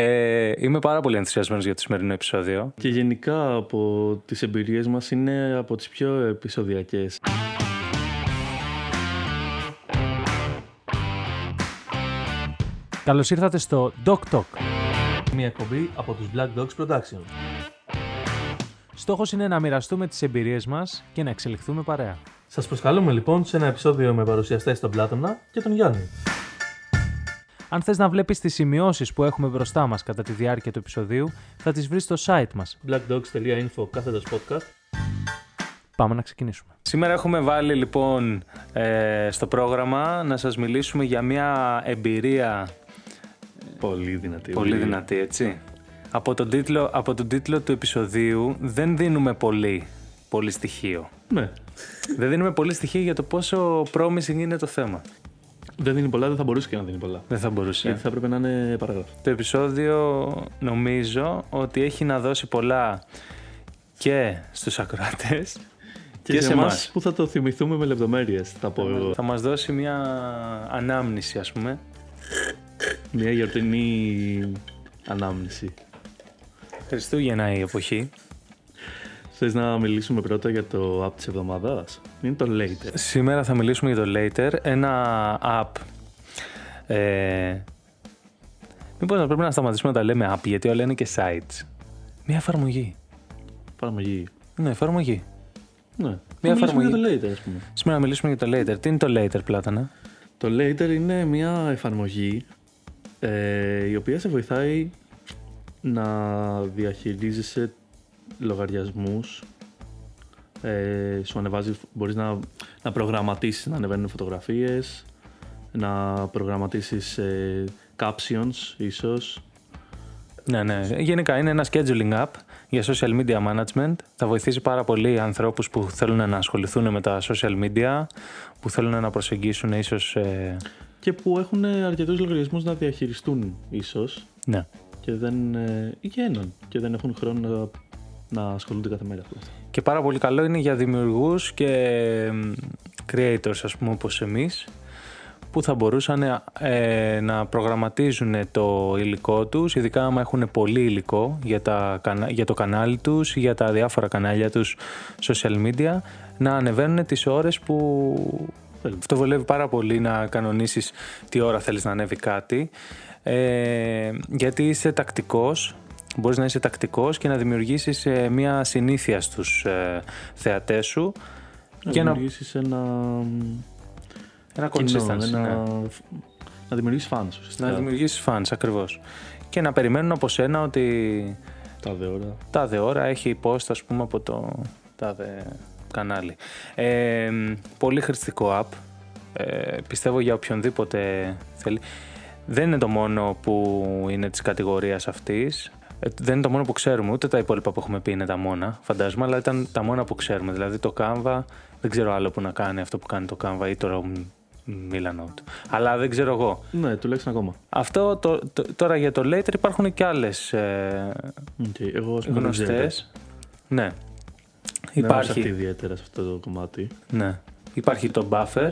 Ε, είμαι πάρα πολύ ενθουσιασμένος για το σημερινό επεισόδιο. Και γενικά από τις εμπειρίες μας είναι από τις πιο επεισοδιακές. Καλώς ήρθατε στο Doc Talk. Μια εκπομπή από τους Black Dogs Production. Στόχος είναι να μοιραστούμε τις εμπειρίες μας και να εξελιχθούμε παρέα. Σας προσκαλούμε λοιπόν σε ένα επεισόδιο με παρουσιαστές τον Πλάτωνα και τον Γιάννη. Αν θες να βλέπεις τις σημειώσεις που έχουμε μπροστά μας κατά τη διάρκεια του επεισοδίου, θα τις βρεις στο site μας. blackdogs.info κάθετος podcast. Πάμε να ξεκινήσουμε. Σήμερα έχουμε βάλει λοιπόν ε, στο πρόγραμμα να σας μιλήσουμε για μια εμπειρία Πολύ δυνατή. πολύ δυνατή, έτσι. Από τον, τίτλο, από τον τίτλο του επεισοδίου δεν δίνουμε πολύ, πολύ στοιχείο. Ναι. δεν δίνουμε πολύ στοιχείο για το πόσο promising είναι το θέμα. Δεν δίνει πολλά, δεν θα μπορούσε και να δίνει πολλά. Δεν θα μπορούσε. Γιατί θα έπρεπε να είναι παράγραφος. Το επεισόδιο νομίζω ότι έχει να δώσει πολλά και στους ακροατές Και, Και σε σε εμάς εμάς. που θα το θυμηθούμε με λεπτομέρειες, θα πω εγώ. θα μας δώσει μια ανάμνηση ας πούμε. Μια γιορτινή ανάμνηση. Χριστούγεννα η εποχή. Θες να μιλήσουμε πρώτα για το app της εβδομάδας; Είναι το Later. Σήμερα θα μιλήσουμε για το Later, ένα app. Ε, μήπως να πρέπει να σταματήσουμε να τα λέμε app, γιατί όλα είναι και sites. Μια εφαρμογή. Εφαρμογή. Ναι, εφαρμογή. Ναι. Μια Μια εφαρμογή. εφαρμογή. για το Later, ας πούμε. Σήμερα να μιλήσουμε για το Later. Τι είναι το Later, Πλάτανα; Το Later είναι μια εφαρμογή ε, η οποία σε βοηθάει να διαχειρίζεσαι λογαριασμούς ε, σου ανεβάζει, μπορείς να, να προγραμματίσεις να ανεβαίνουν φωτογραφίες να προγραμματίσεις ε, captions ίσως Ναι, ναι. Γενικά είναι ένα scheduling app για social media management. Θα βοηθήσει πάρα πολύ ανθρώπους που θέλουν να ασχοληθούν με τα social media, που θέλουν να προσεγγίσουν ίσως... ε, και που έχουν αρκετούς λογαριασμούς να διαχειριστούν ίσως ναι. και δεν, ε, ή και έναν και δεν έχουν χρόνο να, να ασχολούνται κάθε μέρα με αυτό. Και πάρα πολύ καλό είναι για δημιουργούς και εμ, creators, ας πούμε, όπως εμείς, που θα μπορούσαν ε, να προγραμματίζουν το υλικό τους, ειδικά άμα έχουν πολύ υλικό για, τα, κανα- για το κανάλι τους ή για τα διάφορα κανάλια τους social media, να ανεβαίνουν τις ώρες που Θέλουν. αυτό βολεύει πάρα πολύ να κανονίσεις τι ώρα θέλεις να ανέβει κάτι. Ε, γιατί είσαι τακτικός, μπορείς να είσαι τακτικός και να δημιουργήσεις ε, μια συνήθεια στους ε, θεατές σου Να και να, δημιουργήσεις ένα, ένα κοινό, consistency, ένα, ναι. να δημιουργήσεις fans ουσιαστικά. να δημιουργήσεις fans ακριβώς. Και να περιμένουν από σένα ότι τάδε ώρα. τάδε ώρα έχει post ας πούμε από το τάδε κανάλι. Ε, πολύ χρηστικό app. Ε, πιστεύω για οποιονδήποτε θέλει. Δεν είναι το μόνο που είναι της κατηγορίας αυτής. Ε, δεν είναι το μόνο που ξέρουμε, ούτε τα υπόλοιπα που έχουμε πει είναι τα μόνα, φαντάζομαι, αλλά ήταν τα μόνα που ξέρουμε. Δηλαδή το Canva, δεν ξέρω άλλο που να κάνει αυτό που κάνει το Canva ή το Milanote. Αλλά δεν ξέρω εγώ. Ναι, τουλάχιστον ακόμα. Αυτό το, το- τώρα για το Later υπάρχουν και άλλες ε, Οκ, Εγώ ας πούμε δεν ξέρω. γνωστές. Ναι. Δεν είμαι σε αυτή Υπάρχει, ιδιαίτερα σε αυτό το κομμάτι. ναι. Υπάρχει το Buffer.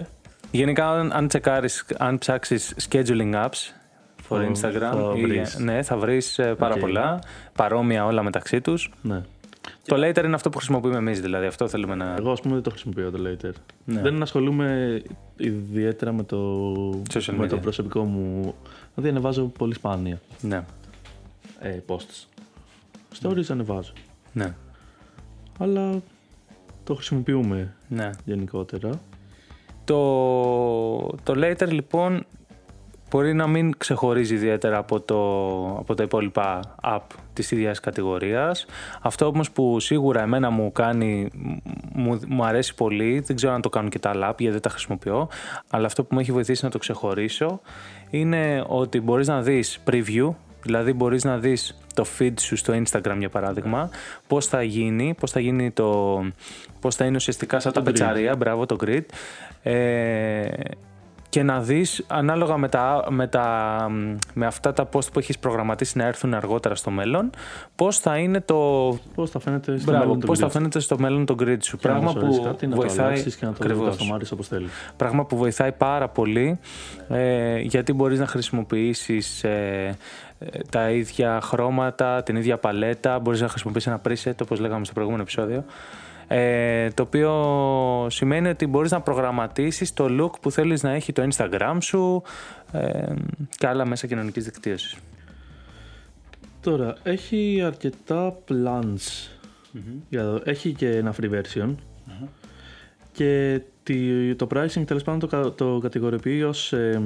Γενικά, αν, αν τσεκάρεις, αν ψάξεις scheduling apps for Θα- Instagram, θα ή- βρεις. ναι, θα βρεις ε, πάρα Οκ. πολλά, παρόμοια όλα μεταξύ τους. Ναι. Το Later είναι αυτό που χρησιμοποιούμε εμείς, δηλαδή αυτό θέλουμε να... Εγώ ας πούμε δεν το χρησιμοποιώ το Later. Ναι. Δεν ασχολούμαι ιδιαίτερα με το, Social με το media. προσωπικό μου. Δηλαδή ανεβάζω πολύ σπάνια Ναι, ε, posts. Stories ανεβάζω. ναι, Αλλά το χρησιμοποιούμε ναι. γενικότερα. Το, το later λοιπόν μπορεί να μην ξεχωρίζει ιδιαίτερα από, το, από τα υπόλοιπα app της ίδιας κατηγορίας. Αυτό όμως που σίγουρα εμένα μου κάνει, μου, μου αρέσει πολύ, δεν ξέρω αν το κάνουν και τα άλλα app γιατί δεν τα χρησιμοποιώ, αλλά αυτό που μου έχει βοηθήσει να το ξεχωρίσω είναι ότι μπορείς να δεις preview, δηλαδή μπορείς να δεις το feed σου στο Instagram για παράδειγμα, πώς θα γίνει, πώς θα γίνει το, πώς θα είναι ουσιαστικά σαν τα grid. πετσαρία, μπράβο το grid, ε, και να δεις ανάλογα με, τα, με, τα, με αυτά τα post που έχεις προγραμματίσει να έρθουν αργότερα στο μέλλον, πώς θα είναι το, Πώς θα φαίνεται στο μπράβο, μέλλον το πώς θα video; φαίνεται στο μέλλον το grid σου. Και αν Πράγμα σου αρέσει που, κάτι, να το βοηθάει, αλλάξεις και να το ακριβώς. καστομάρεις όπως θέλεις. πράγμα που βοηθάει πάρα πολύ ε, γιατί μπορείς να χρησιμοποιήσεις ε, ε, τα ίδια χρώματα, την ίδια παλέτα. Μπορείς να χρησιμοποιήσεις ένα preset, όπως λέγαμε στο προηγούμενο επεισόδιο. Ε, το οποίο σημαίνει ότι μπορείς να προγραμματίσεις το look που θέλεις να έχει το Instagram σου ε, και άλλα μέσα κοινωνικής δικτύωσης. Τώρα, έχει αρκετά plans. Για, έχει και ένα free version. Και τη- το pricing τέλος πάντων το, κα- το κατηγοριοποιεί ως ε,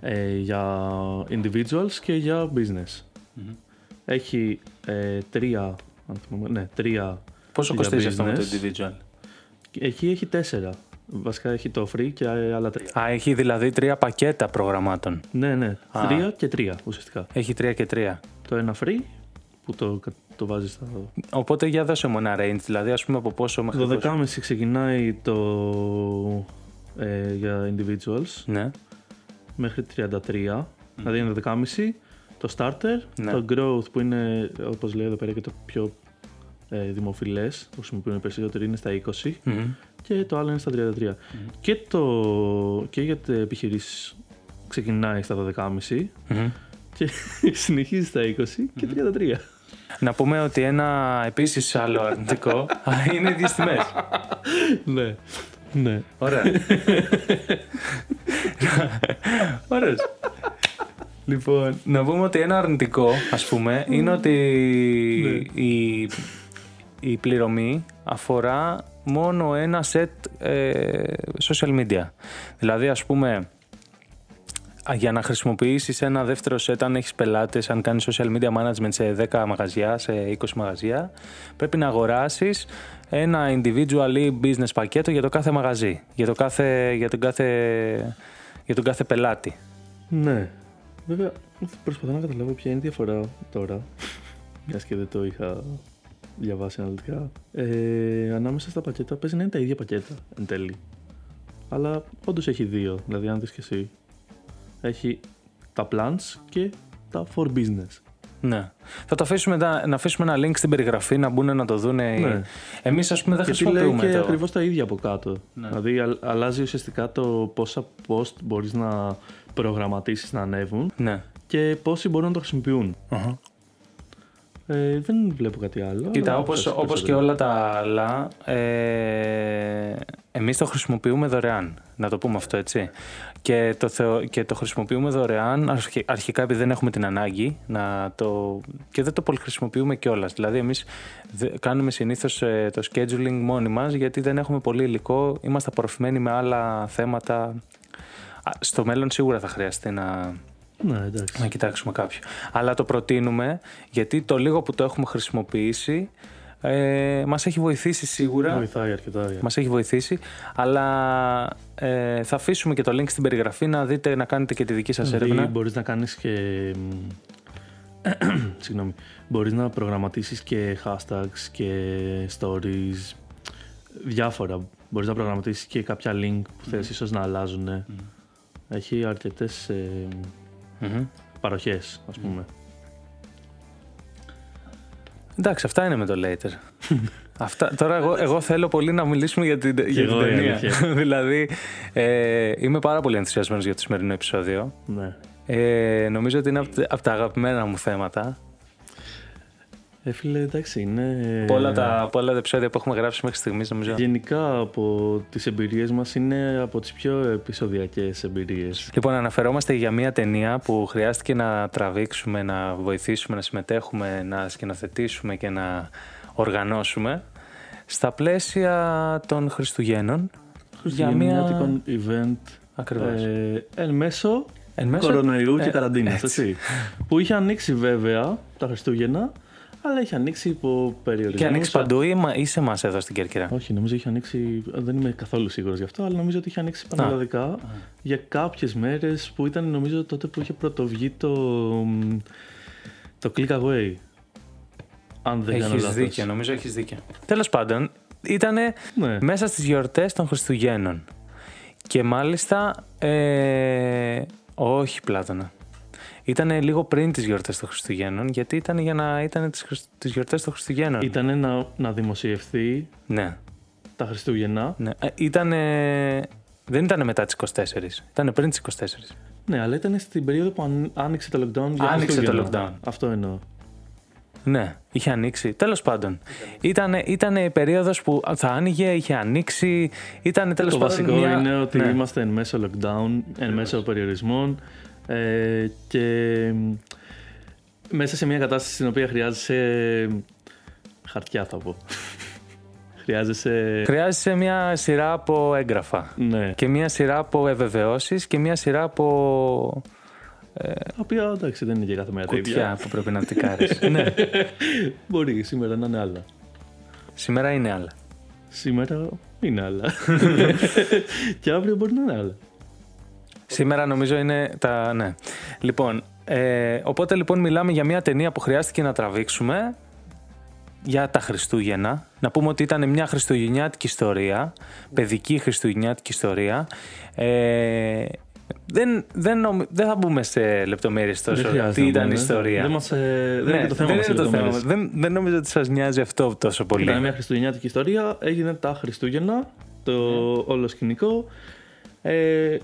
ε, για individuals και για business. Έχει ε, τρία, αν θυμάμαι, ναι, τρία. Πόσο για κοστίζει αυτό με το business. individual? Εκεί έχει τέσσερα. Βασικά έχει το free και άλλα τρία. Α, έχει δηλαδή τρία πακέτα προγραμμάτων. Ναι, ναι. Α. Τρία και τρία ουσιαστικά. Έχει τρία και τρία. Το ένα free που το, το βάζεις στα Οπότε για δώσε μου ένα range, δηλαδή ας πούμε από πόσο μέχρι Το πόσο. 12,5 ξεκινάει το ε, για individuals Ναι, μέχρι 33, δηλαδή είναι 12,5. Το starter, Ναι. το growth που είναι όπως λέει εδώ πέρα και το πιο ε, δημοφιλές, το χρησιμοποιούν οι περισσότεροι είναι στα 20 Μμμ. και το άλλο είναι στα 33. Και, το, και για τις επιχειρήσεις ξεκινάει στα 12,5 Μμμ. και συνεχίζει στα 20 και 33. Να πούμε ότι ένα επίσης άλλο αρνητικό α, είναι οι ίδιες τιμές. ναι. Ναι. Ωραία. Ωραίος. Λοιπόν, να πούμε ότι ένα αρνητικό, ας πούμε, είναι ότι η, η πληρωμή αφορά μόνο ένα set ε, social media. Δηλαδή, ας πούμε, α, για να χρησιμοποιήσεις ένα δεύτερο set, αν έχεις πελάτες, αν κάνεις social media management σε 10 μαγαζιά, σε 20 μαγαζιά, πρέπει να αγοράσεις ένα individual ή business πακέτο για το κάθε μαγαζί, για, το κάθε, για, τον, κάθε, για τον κάθε πελάτη. Ναι. Βέβαια, προσπαθώ να καταλάβω ποια είναι η διαφορά τώρα. Μιας και δεν το είχα διαβάσει αναλυτικά. Ε, ανάμεσα στα πακέτα παίζει να είναι τα ίδια πακέτα εν τέλει. Αλλά όντως έχει δύο. Δηλαδή, αν δεις και εσύ, έχει τα plans και τα for business. Ναι. Θα το αφήσουμε, να, να αφήσουμε ένα link στην περιγραφή να μπουν να το δουν. Ναι. Εμείς ας πούμε δεν Γιατί λέει χρησιμοποιούμε και το... ακριβώς τα ίδια από κάτω. Δηλαδή, α- αλλάζει ουσιαστικά το πόσα post μπορείς να προγραμματίσεις να ανέβουν Ναι. και πόσοι μπορούν να το χρησιμοποιούν. Αχα. Ε, δεν βλέπω κάτι άλλο. Κοίτα, αλλά όπως, ξέρεις όπως και περισσότερο. όλα τα άλλα, ε, εμείς το χρησιμοποιούμε δωρεάν, να το πούμε αυτό έτσι. Και το, θεω, και το χρησιμοποιούμε δωρεάν, αρχι- αρχικά επειδή δεν έχουμε την ανάγκη να το, και δεν το πολύ χρησιμοποιούμε κιόλας. Δηλαδή εμείς δε- κάνουμε συνήθως ε, το scheduling μόνοι μας γιατί δεν έχουμε πολύ υλικό, είμαστε απορροφημένοι με άλλα θέματα. Α, Στο μέλλον σίγουρα θα χρειαστεί να, Ναι, εντάξει. να κοιτάξουμε κάποιο. Αλλά το προτείνουμε γιατί το λίγο που το έχουμε χρησιμοποιήσει ε, μας έχει βοηθήσει σίγουρα. Βοηθάει αρκετά. για- Μας έχει βοηθήσει, αλλά ε, θα αφήσουμε και το link στην περιγραφή να δείτε, να κάνετε και τη δική σας Δηλαδή έρευνα. μπορείς να κάνεις και... Συγγνώμη. Μπορείς να προγραμματίσεις και hashtags και stories. Διάφορα. Μπορείς να προγραμματίσεις και κάποια link που θες ίσως να αλλάζουν. Έχει αρκετές ε, Μμμ. παροχές, ας πούμε. Εντάξει, αυτά είναι με το later. Αυτά, τώρα εγώ, εγώ θέλω πολύ να μιλήσουμε για την, για την εγώ, η ταινία. αλήθεια. δηλαδή, ε, είμαι πάρα πολύ ενθουσιασμένος για το σημερινό επεισόδιο. Ναι. Ε, νομίζω ότι είναι από, από τα αγαπημένα μου θέματα. Ε, φίλε, εντάξει, είναι... Από όλα τα, από όλα τα επεισόδια που έχουμε γράψει μέχρι στιγμής, νομίζω. Γενικά από τις εμπειρίες μας είναι από τις πιο επεισοδιακές εμπειρίες. Λοιπόν, αναφερόμαστε για μια ταινία που χρειάστηκε να τραβήξουμε, να βοηθήσουμε, να συμμετέχουμε, να σκηνοθετήσουμε και να οργανώσουμε στα πλαίσια των Χριστουγέννων. Για μια... Χριστουγεννιάτικο event Ακριβώς. ε, εν μέσω Εν μέσω- κορονοϊού ε, και καραντίνας, έτσι. έτσι. Που είχε ανοίξει βέβαια τα Χριστούγεννα, αλλά είχε ανοίξει υπό περιορισμούς. Και ανοίξει παντού ή, μα- ή σε εμάς εδώ στην Κέρκυρα; Όχι, νομίζω είχε ανοίξει, δεν είμαι καθόλου σίγουρος γι' αυτό, αλλά νομίζω ότι είχε ανοίξει πανελλαδικά για κάποιες μέρες που ήταν νομίζω τότε που είχε πρωτοβγεί το, το click away. Αν δεν κάνω Έχεις λάθος. δίκιο, νομίζω έχεις δίκιο. Τέλος πάντων, ήταν Ναι. μέσα στις γιορτές των Χριστουγέννων. Και μάλιστα, ε, όχι Πλάτωνα. Ήταν λίγο πριν τις γιορτές των Χριστουγέννων, γιατί ήταν για να ήταν τις, Χριστ- τις γιορτές των Χριστουγέννων. Ήτανε να, να δημοσιευθεί Ναι, τα Χριστούγεννα. ναι. Ε, ήτανε- δεν ήταν μετά τις 24, ήταν πριν τις 24. Ναι, αλλά ήταν στην περίοδο που αν- άνοιξε το lockdown. για Άνοιξε το Χριστούγεννα. lockdown. Αυτό εννοώ. Ναι, είχε ανοίξει. Τέλος πάντων. Ήταν, ήταν η περίοδος που θα άνοιγε, είχε ανοίξει. Ήταν τέλος Το πάντων. βασικό μια... είναι ότι ναι. είμαστε εν μέσω lockdown, εν μέσω περιορισμών ε, και μ, μέσα σε μια κατάσταση στην οποία χρειάζεσαι χαρτιά θα πω. χρειάζεσαι... Χρειάζεσαι μια σειρά από έγγραφα. Ναι, Και μια σειρά από ευεβαιώσει και μια σειρά από τα οποία εντάξει δεν είναι και κάθε μέρα τα ίδια. κουτιά που πρέπει να τικάρεις. ναι, Μπορεί σήμερα να είναι άλλα. σήμερα είναι άλλα. Σήμερα είναι άλλα. και αύριο μπορεί να είναι άλλα. Σήμερα νομίζω είναι τα. Ναι. Λοιπόν, ε, οπότε λοιπόν μιλάμε για μια ταινία που χρειάστηκε να τραβήξουμε για τα Χριστούγεννα. Να πούμε ότι ήταν μια χριστουγεννιάτικη ιστορία, παιδική χριστουγεννιάτικη ιστορία. Ε, δεν, δεν, νομι- δεν θα μπούμε σε λεπτομέρειες τόσο Δεν χρειάζεται τι να ήταν η πούμε. ιστορία. Δεν, μας, ε, δεν Ναι, είναι το θέμα δεν μας οι είναι το θέμα. λεπτομέρειες. Δεν, δεν νομίζω ότι σας νοιάζει αυτό τόσο πολύ. Ήταν μια χριστουγεννιάτικη ιστορία, έγινε τα Χριστούγεννα, το όλο σκηνικό. Ε,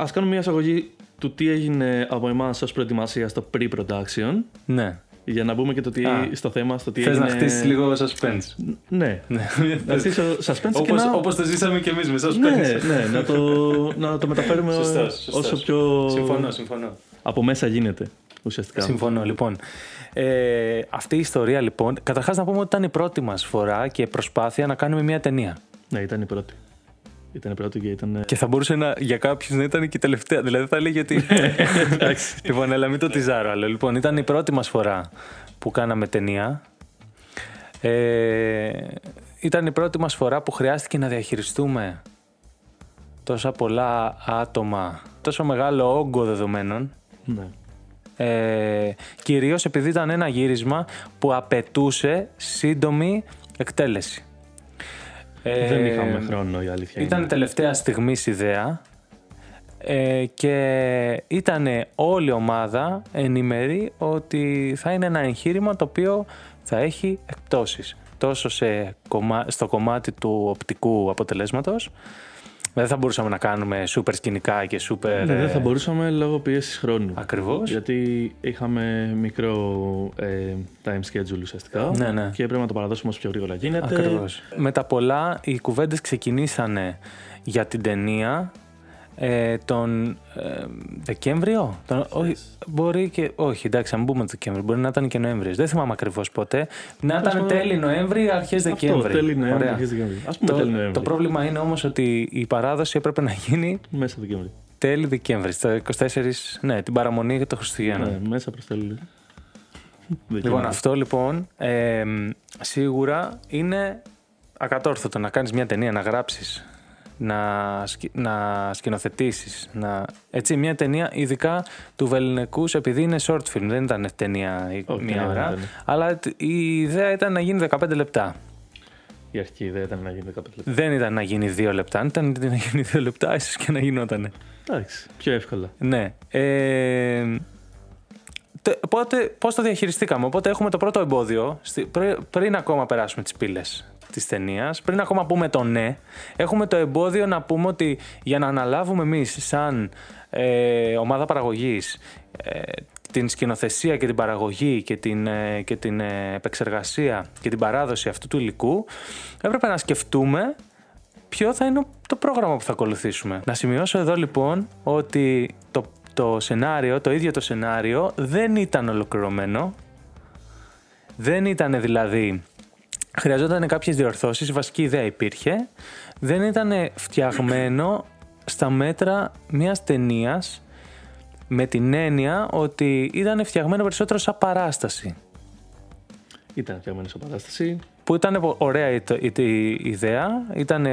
ας κάνουμε μια εισαγωγή του τι έγινε από εμάς ως προετοιμασία στο pre-production, Ναι. για να μπούμε και το τι, Α. στο θέμα, στο τι Θες έγινε... να χτίσεις λίγο suspense. Ναι. να στήσω suspense και όπως, να... όπως το ζήσαμε και εμείς με suspense. Ναι, ναι, να το, να το μεταφέρουμε Σωστός, σωστός. όσο πιο Συμφωνώ, συμφωνώ. από μέσα γίνεται, ουσιαστικά. Συμφωνώ, λοιπόν. Ε, αυτή η ιστορία, λοιπόν, καταρχάς να πούμε ότι ήταν η πρώτη μας φορά και προσπάθεια να κάνουμε μια ταινία. Ναι, ήταν η πρώτη. Ήταν η πρώτη και ήταν... Και θα μπορούσε να, για κάποιους να ήταν και η τελευταία. Δηλαδή θα έλεγε ότι. λοιπόν, αλλά μην το τυζάρω άλλο. Λοιπόν, ήταν η πρώτη μας φορά που κάναμε ταινία. Ε, ήταν η πρώτη μας φορά που χρειάστηκε να διαχειριστούμε τόσα πολλά άτομα, τόσο μεγάλο όγκο δεδομένων Ναι. ε, κυρίως επειδή ήταν ένα γύρισμα που απαιτούσε σύντομη εκτέλεση. Ε, Δεν είχαμε χρόνο, η αλήθεια Ήταν είναι. τελευταία στιγμή ιδέα ε, και ήταν όλη η ομάδα ενημερή ότι θα είναι ένα εγχείρημα το οποίο θα έχει εκπτώσεις τόσο σε, κομμά- στο κομμάτι του οπτικού αποτελέσματος δεν θα μπορούσαμε να κάνουμε σούπερ σκηνικά και σούπερ Ναι, δεν θα μπορούσαμε λόγω πίεσης χρόνου. ακριβώς Γιατί είχαμε μικρό ε, time schedule ουσιαστικά Ναι, ναι. και έπρεπε να το παραδώσουμε όσο πιο γρήγορα γίνεται. Ακριβώς. Με τα πολλά, οι κουβέντες ξεκινήσανε για την ταινία ε, τον ε, Δεκέμβριο; Τον, όχι, μπορεί και. Όχι, εντάξει, αν μπούμε το Δεκέμβριο. Μπορεί να ήταν και Νοέμβριος. Δεν θυμάμαι ακριβώς ποτέ. Να ήταν πάντων, τέλη Νοέμβρη, αρχές Δεκέμβρη. Αυτό, τέλη Νοέμβρη, Ωραία. αρχές Δεκέμβρη. Ας πούμε τέλη Το, Νοέμβρη. το πρόβλημα είναι όμως ότι η παράδοση έπρεπε να γίνει Μέσα Δεκέμβρη. τέλη Δεκέμβρη. Στα 24, ναι, την παραμονή για το Χριστουγέννο. Ναι, μέσα προς τέλη. Λοιπόν, Δεκέμβρη. αυτό λοιπόν ε, σίγουρα είναι ακατόρθωτο να κάνεις μια ταινία, να γράψεις, να, σκη- να σκηνοθετήσεις. Να... Έτσι, μια ταινία ειδικά του Βεληνικούς, επειδή είναι short film, δεν ήταν ταινία η- Όχι, μία ναι, ώρα, ναι, ναι. αλλά τ- η ιδέα ήταν να γίνει 15 λεπτά. Η αρχική ιδέα ήταν να γίνει 15 λεπτά. Δεν ήταν να γίνει 2 λεπτά. Αν ήταν να γίνει 2 λεπτά, ίσως και να γινότανε. Εντάξει, πιο εύκολα. Ναι. Ε, τε- οπότε, πώς το διαχειριστήκαμε; Οπότε έχουμε το πρώτο εμπόδιο, στη- πρι- πριν ακόμα περάσουμε τις πύλες της ταινίας, πριν ακόμα πούμε το ναι, έχουμε το εμπόδιο να πούμε ότι για να αναλάβουμε εμείς σαν ε, ομάδα παραγωγής ε, την σκηνοθεσία και την παραγωγή και την, ε, και την ε, επεξεργασία και την παράδοση αυτού του υλικού έπρεπε να σκεφτούμε ποιο θα είναι το πρόγραμμα που θα ακολουθήσουμε. Να σημειώσω εδώ λοιπόν ότι το, το σενάριο, το ίδιο το σενάριο δεν ήταν ολοκληρωμένο. Δεν ήταν δηλαδή... Χρειαζόταν κάποιες διορθώσεις, η βασική ιδέα υπήρχε. Δεν ήταν φτιαγμένο στα μέτρα μιας ταινίας με την έννοια ότι ήταν φτιαγμένο περισσότερο σαν παράσταση. Ήταν φτιαγμένη σε παράσταση. Που ήταν ωραία η, η- η- η ιδέα, ήταν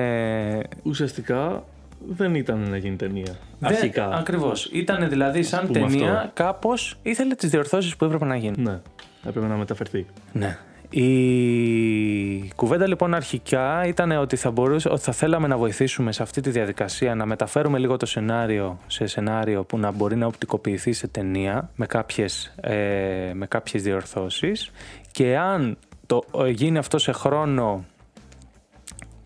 Ουσιαστικά δεν ήταν να γίνει ταινία. Δεν- Αρχικά. Ακριβώς. Ήταν δηλαδή σαν πούμε ταινία αυτό. κάπως ήθελε τις διορθώσεις που έπρεπε να γίνουν. Ναι, έπρεπε να μεταφερθεί. Ναι. Η κουβέντα λοιπόν αρχικά ήταν ότι θα, μπορούσε, ότι θα θέλαμε να βοηθήσουμε σε αυτή τη διαδικασία να μεταφέρουμε λίγο το σενάριο σε σενάριο που να μπορεί να οπτικοποιηθεί σε ταινία με κάποιες, ε, με κάποιες διορθώσεις. Και αν το, ε, γίνει αυτό σε χρόνο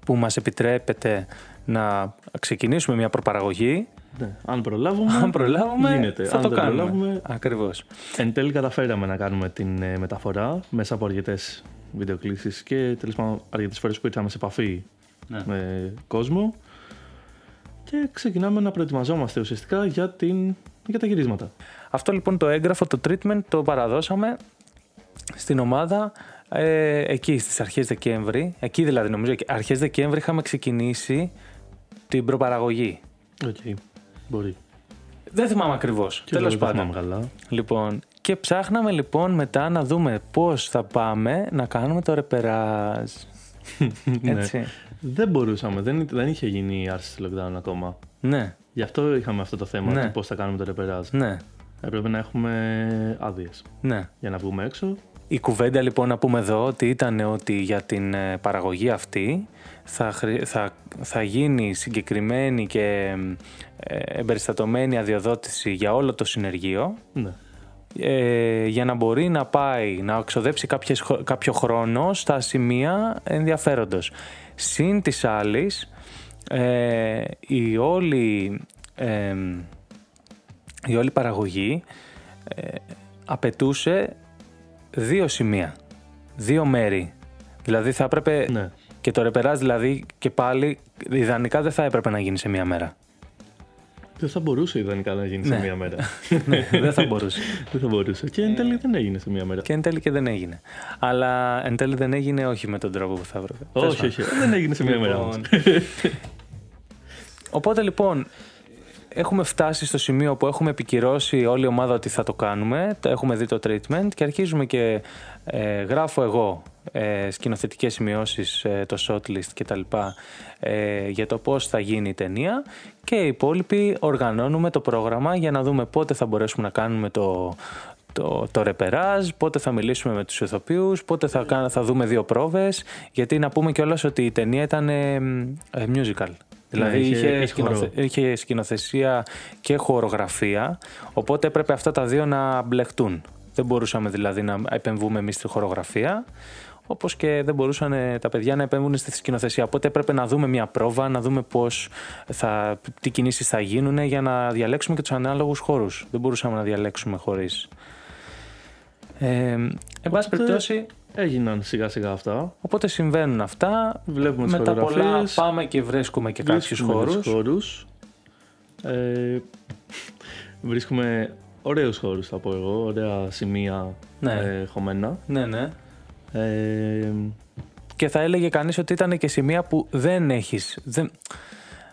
που μας επιτρέπεται να ξεκινήσουμε μια προπαραγωγή Ναι. Αν προλάβουμε, Αν προλάβουμε, γίνεται. θα Αν το δεν κάνουμε. προλάβουμε, Ακριβώς. Εν τέλει καταφέραμε να κάνουμε την ε, μεταφορά μέσα από αρκετές βιντεοκλήσεις και τέλος πάντων αρκετές φορές που ήρθαμε σε επαφή Ναι. με κόσμο και ξεκινάμε να προετοιμαζόμαστε ουσιαστικά για, την, για τα γυρίσματα. Αυτό λοιπόν το έγγραφο, το treatment, το παραδώσαμε στην ομάδα ε, εκεί στις αρχές Δεκέμβρη. Εκεί δηλαδή νομίζω, αρχές Δεκέμβρη είχαμε ξεκινήσει την προπαραγωγή. Οκ, μπορεί. Δεν θυμάμαι ακριβώς, Και τέλος εγώ δεν πάντων. θυμάμαι καλά. Λοιπόν, και ψάχναμε λοιπόν μετά να δούμε πώς θα πάμε να κάνουμε το ρεπεράζ. Ναι. Έτσι. Δεν μπορούσαμε, δεν, δεν είχε γίνει η άρση του lockdown ακόμα. Ναι, Γι' αυτό είχαμε αυτό το θέμα, Ναι. του πώς θα κάνουμε το ρεπεράζ. ναι, Έπρεπε να έχουμε άδειες ναι. για να βγούμε έξω. Η κουβέντα λοιπόν να πούμε εδώ ότι ήταν ότι για την ε, παραγωγή αυτή θα, χρη- θα, θα γίνει συγκεκριμένη και ε, εμπεριστατωμένη αδειοδότηση για όλο το συνεργείο Ναι. ε, για να μπορεί να πάει να ξοδέψει κάποιες, χρο- κάποιο χρόνο στα σημεία ενδιαφέροντος. Συν της άλλης, ε, η όλη, ε, η όλη παραγωγή ε, απαιτούσε δύο σημεία, δύο μέρη. Δηλαδή θα έπρεπε ναι. και το ρεπεράζ δηλαδή και πάλι ιδανικά δεν θα έπρεπε να γίνει σε μία μέρα. Δεν θα μπορούσε ιδανικά να γίνει Ναι. σε μία μέρα; ναι, δεν θα μπορούσε. δεν θα μπορούσε. Και εν τέλει δεν έγινε σε μία μέρα. Και εν τέλει και δεν έγινε. Αλλά εν τέλει δεν έγινε όχι με τον τρόπο που θα έπρεπε. Τέλος όχι, όχι. Δεν έγινε σε μία μέρα. όμως. Λοιπόν, Οπότε λοιπόν, έχουμε φτάσει στο σημείο που έχουμε επικυρώσει όλη η ομάδα ότι θα το κάνουμε. Το Έχουμε δει το treatment και αρχίζουμε και ε, γράφω εγώ ε, σκηνοθετικές σημειώσεις, ε, το shortlist και τα λοιπά ε, για το πώς θα γίνει η ταινία και οι υπόλοιποι οργανώνουμε το πρόγραμμα για να δούμε πότε θα μπορέσουμε να κάνουμε το, το, το ρεπεράζ, πότε θα μιλήσουμε με τους ηθοποιούς, πότε θα, κάνα- θα δούμε δύο πρόβες γιατί να πούμε κιόλας ότι η ταινία ήταν ε, ε, musical. Δηλαδή είχε- είχε, είχε σκηνοθε- χορό. είχε σκηνοθεσία και χορογραφία, οπότε έπρεπε αυτά τα δύο να μπλεχτούν. Δεν μπορούσαμε δηλαδή να επεμβούμε εμείς στη χορογραφία, όπως και δεν μπορούσαν ε, τα παιδιά να επέμβουν στη σκηνοθεσία. Οπότε έπρεπε να δούμε μια πρόβα, να δούμε πώς θα, τι κινήσεις θα γίνουν για να διαλέξουμε και τους ανάλογους χώρους. Δεν μπορούσαμε να διαλέξουμε χωρίς. Ε, εν πάση Οπότε- περιπτώσει, Έγιναν σιγά σιγά αυτά. οπότε συμβαίνουν αυτά. Βλέπουμε τις Μετά πολλά χορογραφίες. πάμε και βρίσκουμε και κάποιους Βρίσκουμε χώρους. τους χώρους. Ε, βρίσκουμε ωραίους χώρους θα πω εγώ, ωραία σημεία Ναι. ε, χωμένα. Ναι, ναι. Ε, Και θα έλεγε κανείς ότι ήταν και σημεία που δεν έχεις. Δεν,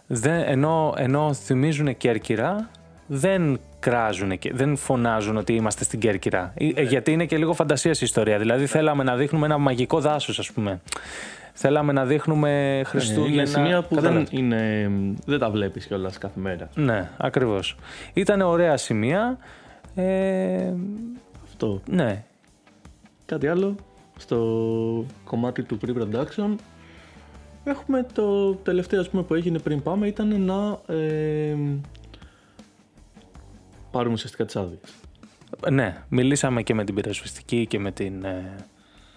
δεν, ενώ, ενώ θυμίζουν Κέρκυρα, δεν κράζουν και δεν φωνάζουν ότι είμαστε στην Κέρκυρα. Ε, ε, γιατί είναι και λίγο φαντασίας η ιστορία. Δηλαδή θέλαμε να δείχνουμε ένα μαγικό δάσος, ας πούμε. Θέλαμε να δείχνουμε Χριστούγεννα. είναι σημεία που δεν, Κατάλαβες. είναι, δεν τα βλέπεις κιόλας κάθε μέρα. Ναι, ακριβώς. Ήταν ωραία σημεία. Ε, Αυτό. ναι, Κάτι άλλο; Στο κομμάτι του pre-production έχουμε το τελευταίο ας πούμε, που έγινε πριν πάμε ήταν να ε, πάρουμε ουσιαστικά τις άδειες. ναι, μιλήσαμε και με την πυροσβεστική και με την... ε,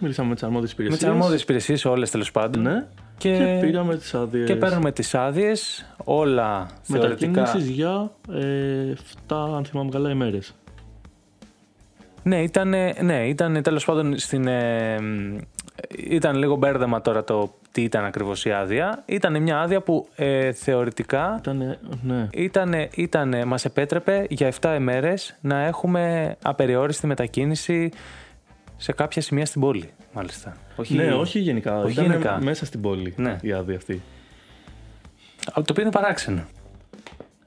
Μιλήσαμε με τις αρμόδιες με υπηρεσίες. τις αρμόδιες υπηρεσίες όλες τέλος πάντων. Ναι. Και- Και, πήραμε τις άδειες. Και παίρνουμε τις άδειες, όλα θεωρητικά. Μετακίνησης για ε, 7, αν θυμάμαι καλά, ημέρες. Ναι, ήταν, ναι, ήταν τέλος πάντων στην... ε, μ, ήταν λίγο μπέρδεμα τώρα το τι ήταν ακριβώς η άδεια. Ήταν μια άδεια που ε, θεωρητικά Ήτανε, ναι. ήτανε, ήτανε, μας επέτρεπε για 7 ημέρες να έχουμε απεριόριστη μετακίνηση σε κάποια σημεία στην πόλη, μάλιστα. Όχι, Ναι, όχι γενικά. όχι Ήτανε γενικά. μέσα στην πόλη Ναι. η άδεια αυτή. Το οποίο είναι παράξενο.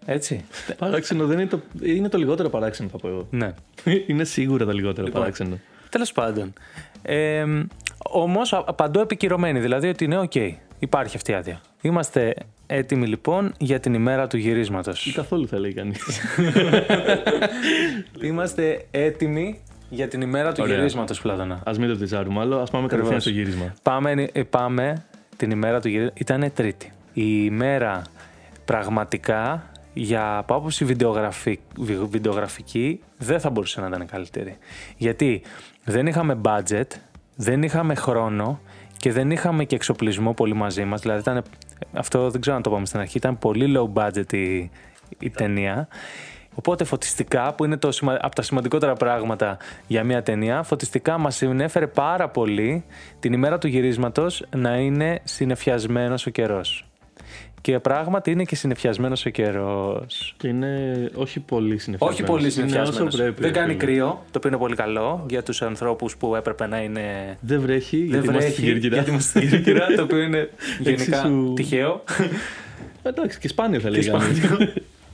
Έτσι. Παράξενο δεν είναι το, είναι το λιγότερο παράξενο, θα πω εγώ. ναι. είναι σίγουρα το λιγότερο Λοιπόν, παράξενο. Τέλος πάντων. Ε, Όμως παντού επικυρωμένοι, δηλαδή ότι είναι οκ. υπάρχει αυτή η άδεια. Είμαστε έτοιμοι λοιπόν για την ημέρα του γυρίσματος. Ή καθόλου θα λέει κανείς. Είμαστε έτοιμοι για την ημέρα του Ωραία. γυρίσματος, Πλάτωνα. Α μην το τυζάρουμε άλλο, ας πάμε κατευθείαν Ακριβώς. στο γύρισμα. Πάμε, ε, πάμε την ημέρα του γυρίσματος. Ήταν Τρίτη. Η ημέρα πραγματικά για από άποψη βιντεογραφη... βι- βιντεογραφική δεν θα μπορούσε να ήταν καλύτερη. Γιατί δεν είχαμε budget, δεν είχαμε χρόνο και δεν είχαμε και εξοπλισμό πολύ μαζί μας. Δηλαδή ήταν, αυτό δεν ξέρω αν το πάμε στην αρχή, ήταν πολύ low budget η, η ταινία. Οπότε φωτιστικά, που είναι το, σημα- από τα σημαντικότερα πράγματα για μια ταινία, φωτιστικά μας συνέφερε πάρα πολύ την ημέρα του γυρίσματος να είναι συνεφιασμένος ο καιρός. Και πράγματι είναι και συνεφιασμένος ο καιρός. Και είναι όχι πολύ συνεφιασμένος. Όχι πολύ Είναι συνεφιασμένος. όσο πρέπει, Δεν ρε κάνει φίλε. κρύο, το οποίο είναι πολύ καλό για τους ανθρώπους που έπρεπε να είναι Δεν βρέχει, δεν γιατί είμαστε στην βρέχει, Κέρκυρα. γιατί είμαστε στην Κέρκυρα, το οποίο είναι γενικά Εξίσου- τυχαίο. Εντάξει, και σπάνιο θα Και λέγαμε. σπάνιο.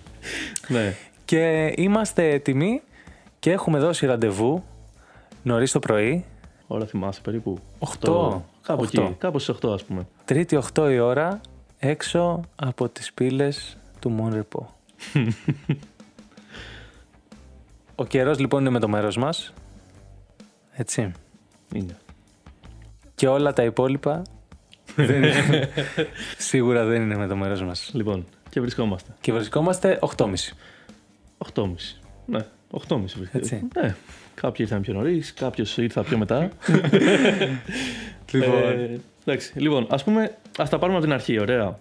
ναι. και είμαστε έτοιμοι και έχουμε δώσει ραντεβού νωρίς το πρωί, Ώρα θυμάσαι περίπου; Οχτώ. Κάπου Οχτώ. εκεί. Κάπου στις 8 ας πούμε. Τρίτη 8 η ώρα, έξω από τις πύλες του Μονρεπό. Ο καιρός λοιπόν είναι με το μέρος μας, έτσι. Είναι. Και όλα τα υπόλοιπα δεν είναι- σίγουρα δεν είναι με το μέρος μας. Λοιπόν, και βρισκόμαστε. Και βρισκόμαστε 8.30. 8.30. Ναι, 8.30 βρίσκεται. Έτσι. Ναι. Κάποιοι ήρθαν πιο νωρίς, κάποιος ήρθα πιο μετά. Λοιπόν. Ε, εντάξει, λοιπόν, ας πούμε, ας τα πάρουμε από την αρχή, ωραία.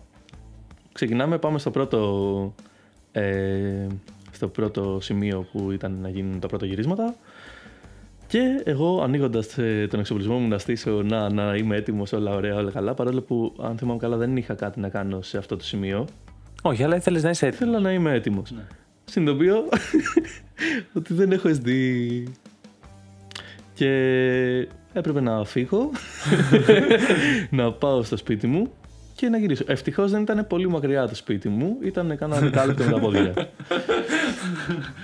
Ξεκινάμε, πάμε στο πρώτο, ε, στο πρώτο σημείο που ήταν να γίνουν τα πρώτα γυρίσματα. Και εγώ ανοίγοντας τον εξοπλισμό μου να στήσω να, να είμαι έτοιμος, όλα ωραία, όλα καλά. Παρόλο που, αν θυμάμαι καλά, δεν είχα κάτι να κάνω σε αυτό το σημείο. Όχι, αλλά ήθελες να είσαι έτοιμος. Θέλω να είμαι έτοιμος. Ναι. Συνειδητοποιώ ότι δεν έχω SD. Και έπρεπε να φύγω, να πάω στο σπίτι μου και να γυρίσω. Ευτυχώς δεν ήταν πολύ μακριά το σπίτι μου, ήταν κάνα δεκάλεπτο με τα πόδια.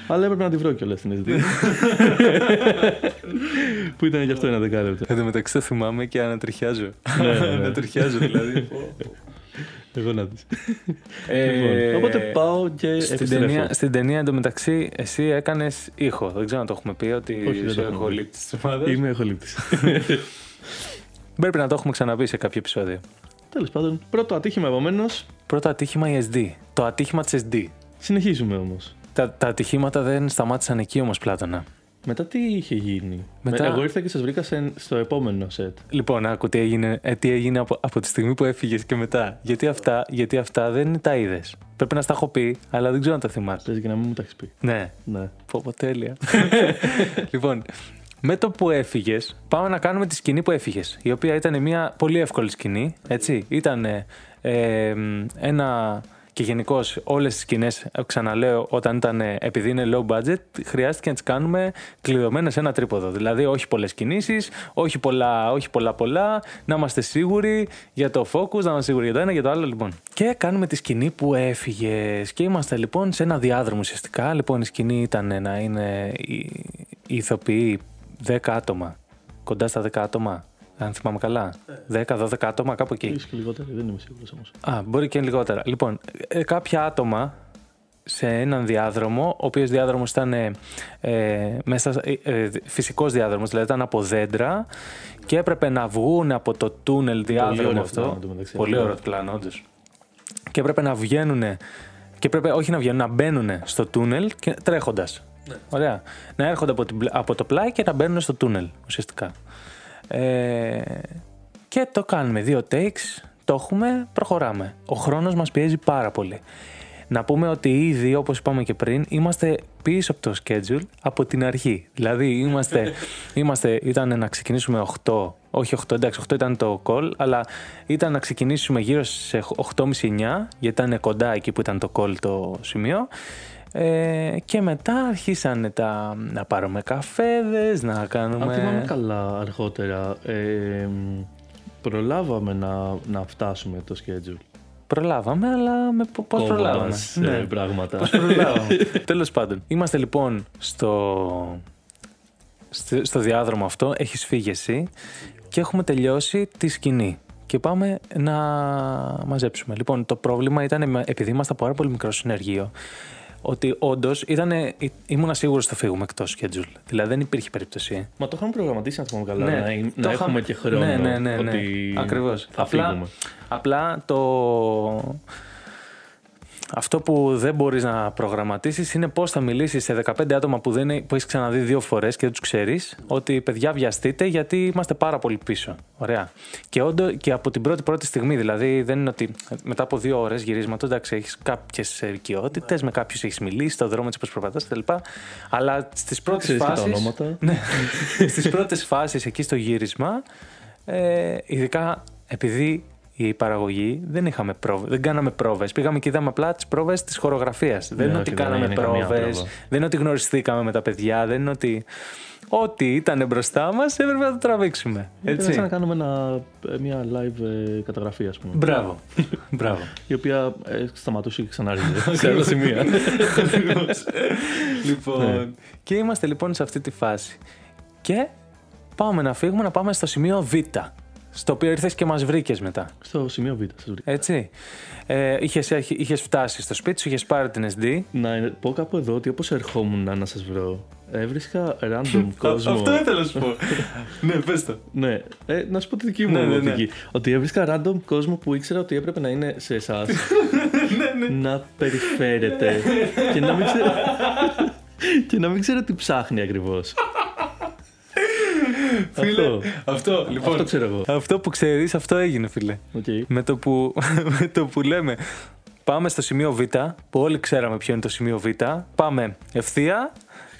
Αλλά έπρεπε να τη βρω κιόλας την SD. που ήταν γι' αυτό ένα δεκάλεπτο. Εν τω μεταξύ το θυμάμαι και ανατριχιάζω. Ναι, ναι, ναι. Ανατριχιάζω δηλαδή. Εγώ να δεις. Ε, Λοιπόν, οπότε πάω και Στην επιστρέφω. ταινία, στην ταινία εντωμεταξύ εσύ έκανες ήχο. Δεν ξέρω αν το έχουμε πει ότι Όχι, δεν είσαι το έχουμε ο πει. λήπτη της ομάδας. Είμαι εχολήπτης. Πρέπει να το έχουμε ξαναπεί σε κάποιο επεισόδιο. Τέλος πάντων, πρώτο ατύχημα επομένως. Πρώτο ατύχημα η SD. Το ατύχημα της SD. Συνεχίζουμε όμως. Τα, τα ατυχήματα δεν σταμάτησαν εκεί όμως, Πλάτωνα. Μετά τι είχε γίνει; Μετά- Με- Εγώ ήρθα και σας βρήκα σε- στο επόμενο σετ. Λοιπόν, άκου τι έγινε, ε, τι έγινε από, από τη στιγμή που έφυγες και μετά. Γιατί αυτά, γιατί αυτά δεν τα είδες. Πρέπει να στα έχω πει, αλλά δεν ξέρω αν τα θυμάσαι. Παίζει και να μην μου τα έχεις πει. Ναι, Ναι. Πω, πω, τέλεια. λοιπόν, με το που έφυγες, πάμε να κάνουμε τη σκηνή που έφυγες. Η οποία ήταν μια πολύ εύκολη σκηνή. Έτσι. Ήταν ένα. Και γενικώ όλες τις σκηνές, ξαναλέω, όταν ήταν ε, επειδή είναι low budget, χρειάστηκε να τις κάνουμε κλειδωμένες σε ένα τρίποδο. Δηλαδή, όχι πολλές κινήσεις, όχι πολλά, όχι πολλά πολλά, να είμαστε σίγουροι για το focus, να είμαστε σίγουροι για το ένα για το άλλο. Λοιπόν. Και κάνουμε τη σκηνή που έφυγε. Και είμαστε λοιπόν σε ένα διάδρομο ουσιαστικά. Λοιπόν, η σκηνή ήταν να είναι οι, οι ηθοποιοί 10 άτομα. Κοντά στα 10 άτομα. Αν θυμάμαι καλά. 10-12 άτομα, κάπου εκεί. Ίσως και λιγότερο, δεν είμαι σίγουρος όμως. Α, μπορεί και λιγότερα. Λοιπόν, ε, κάποια άτομα σε έναν διάδρομο, ο οποίος διάδρομος ήταν ε, ε, μέσα, ε, ε, φυσικός διάδρομος, δηλαδή ήταν από δέντρα και έπρεπε να βγουν από το τούνελ διάδρομο ωραίο αυτό. πλάνο, εντωμεταξύ. Πολύ ωραίο πλάνο, όντως. Και έπρεπε να βγαίνουν και έπρεπε όχι να βγαίνουν, να μπαίνουν στο τούνελ και τρέχοντας. Ωραία. Να έρχονται από, την, πλα- από το πλάι και να μπαίνουν στο τούνελ, ουσιαστικά. Ε, και το κάνουμε δύο takes, το έχουμε, προχωράμε. Ο χρόνος μας πιέζει πάρα πολύ. Να πούμε ότι ήδη, όπως είπαμε και πριν, είμαστε πίσω από το schedule από την αρχή. Δηλαδή, είμαστε, είμαστε, ήταν να ξεκινήσουμε 8, όχι 8, εντάξει, 8 ήταν το call, αλλά ήταν να ξεκινήσουμε γύρω σε 8.30-9, γιατί ήταν κοντά εκεί που ήταν το call το σημείο. Ε, και μετά αρχίσανε τα, να πάρουμε καφέδες, να κάνουμε... Αν θυμάμαι καλά αργότερα, ε, μ, προλάβαμε να, να φτάσουμε το schedule. Προλάβαμε, αλλά με π- πώς προλάβαμε; Κόβοντας, ε, πράγματα. Πώς προλάβαμε; Τέλος πάντων, είμαστε λοιπόν στο, στο, στο διάδρομο αυτό, έχεις φύγει εσύ και έχουμε τελειώσει τη σκηνή. Και πάμε να μαζέψουμε. Λοιπόν, το πρόβλημα ήταν, με- επειδή ήμασταν πάρα πολύ μικρό συνεργείο, ότι όντως ήμουν σίγουρος ότι θα φύγουμε εκτός schedule. Δηλαδή δεν υπήρχε περίπτωση. Μα το είχαμε προγραμματίσει, αν θυμάμαι καλά, Ναι, να, το να είχαμε- έχουμε και χρόνο. Ναι, ναι, ναι, ναι. Ότι Ακριβώς. θα Απλά- φύγουμε. Απλά το. Αυτό που δεν μπορείς να προγραμματίσεις είναι πώς θα μιλήσεις σε 15 άτομα που, δεν, που έχεις ξαναδεί δύο φορές και δεν τους ξέρεις, ότι παιδιά βιαστείτε γιατί είμαστε πάρα πολύ πίσω. Ωραία. Και, όντω, και από την πρώτη πρώτη στιγμή, δηλαδή δεν είναι ότι μετά από δύο ώρες γυρίσματος, εντάξει, έχεις κάποιες οικειότητε, με κάποιους έχεις μιλήσει, το δρόμο τη πώ προπατά κτλ. Αλλά στις πρώτες φάσει. Ναι, στις πρώτες φάσεις εκεί στο γύρισμα, ε, ειδικά επειδή η παραγωγή δεν, είχαμε πρόβες, δεν κάναμε πρόβες. Πήγαμε και είδαμε απλά τις πρόβες της χορογραφίας. δεν είναι ότι κάναμε πρόβες, δεν είναι ότι γνωριστήκαμε με τα παιδιά, δεν είναι ότι. Ό,τι ήταν μπροστά μας έπρεπε να το τραβήξουμε. Έτσι. Έτσι. να κάνουμε ένα, μια live ε, καταγραφή, ας πούμε. Μπράβο. Μπράβο. Η οποία ε, σταματούσε και ξανάρχιζε σε άλλα σημεία. λοιπόν, και είμαστε λοιπόν σε αυτή τη φάση. Και πάμε να φύγουμε να πάμε στο σημείο Β. Στο οποίο ήρθες και μας βρήκες μετά. Στο σημείο Β, σας βρήκα. Έτσι. Ε, είχες, είχες φτάσει στο σπίτι σου, είχες πάρει την SD. Να πω κάπου εδώ ότι όπως ερχόμουν να σας βρω, έβρισκα random κόσμο. Αυτό ήθελα να σου πω. ναι, πες το. Ναι, ε, να σου πω τη δική μου Ναι, ναι, ναι. οπτική. Ότι έβρισκα random κόσμο που ήξερα ότι έπρεπε να είναι σε εσάς. Ναι, να περιφέρεται. και να μην ξέρω. και να μην ξέρω τι ψάχνει ακριβώς. Φίλε, αυτό, λοιπόν, Αυτό ξέρω εγώ. αυτό που ξέρεις, αυτό έγινε, φίλε. Οκ. Με το, που, με το που λέμε πάμε στο σημείο Β, που όλοι ξέραμε ποιο είναι το σημείο Β, πάμε ευθεία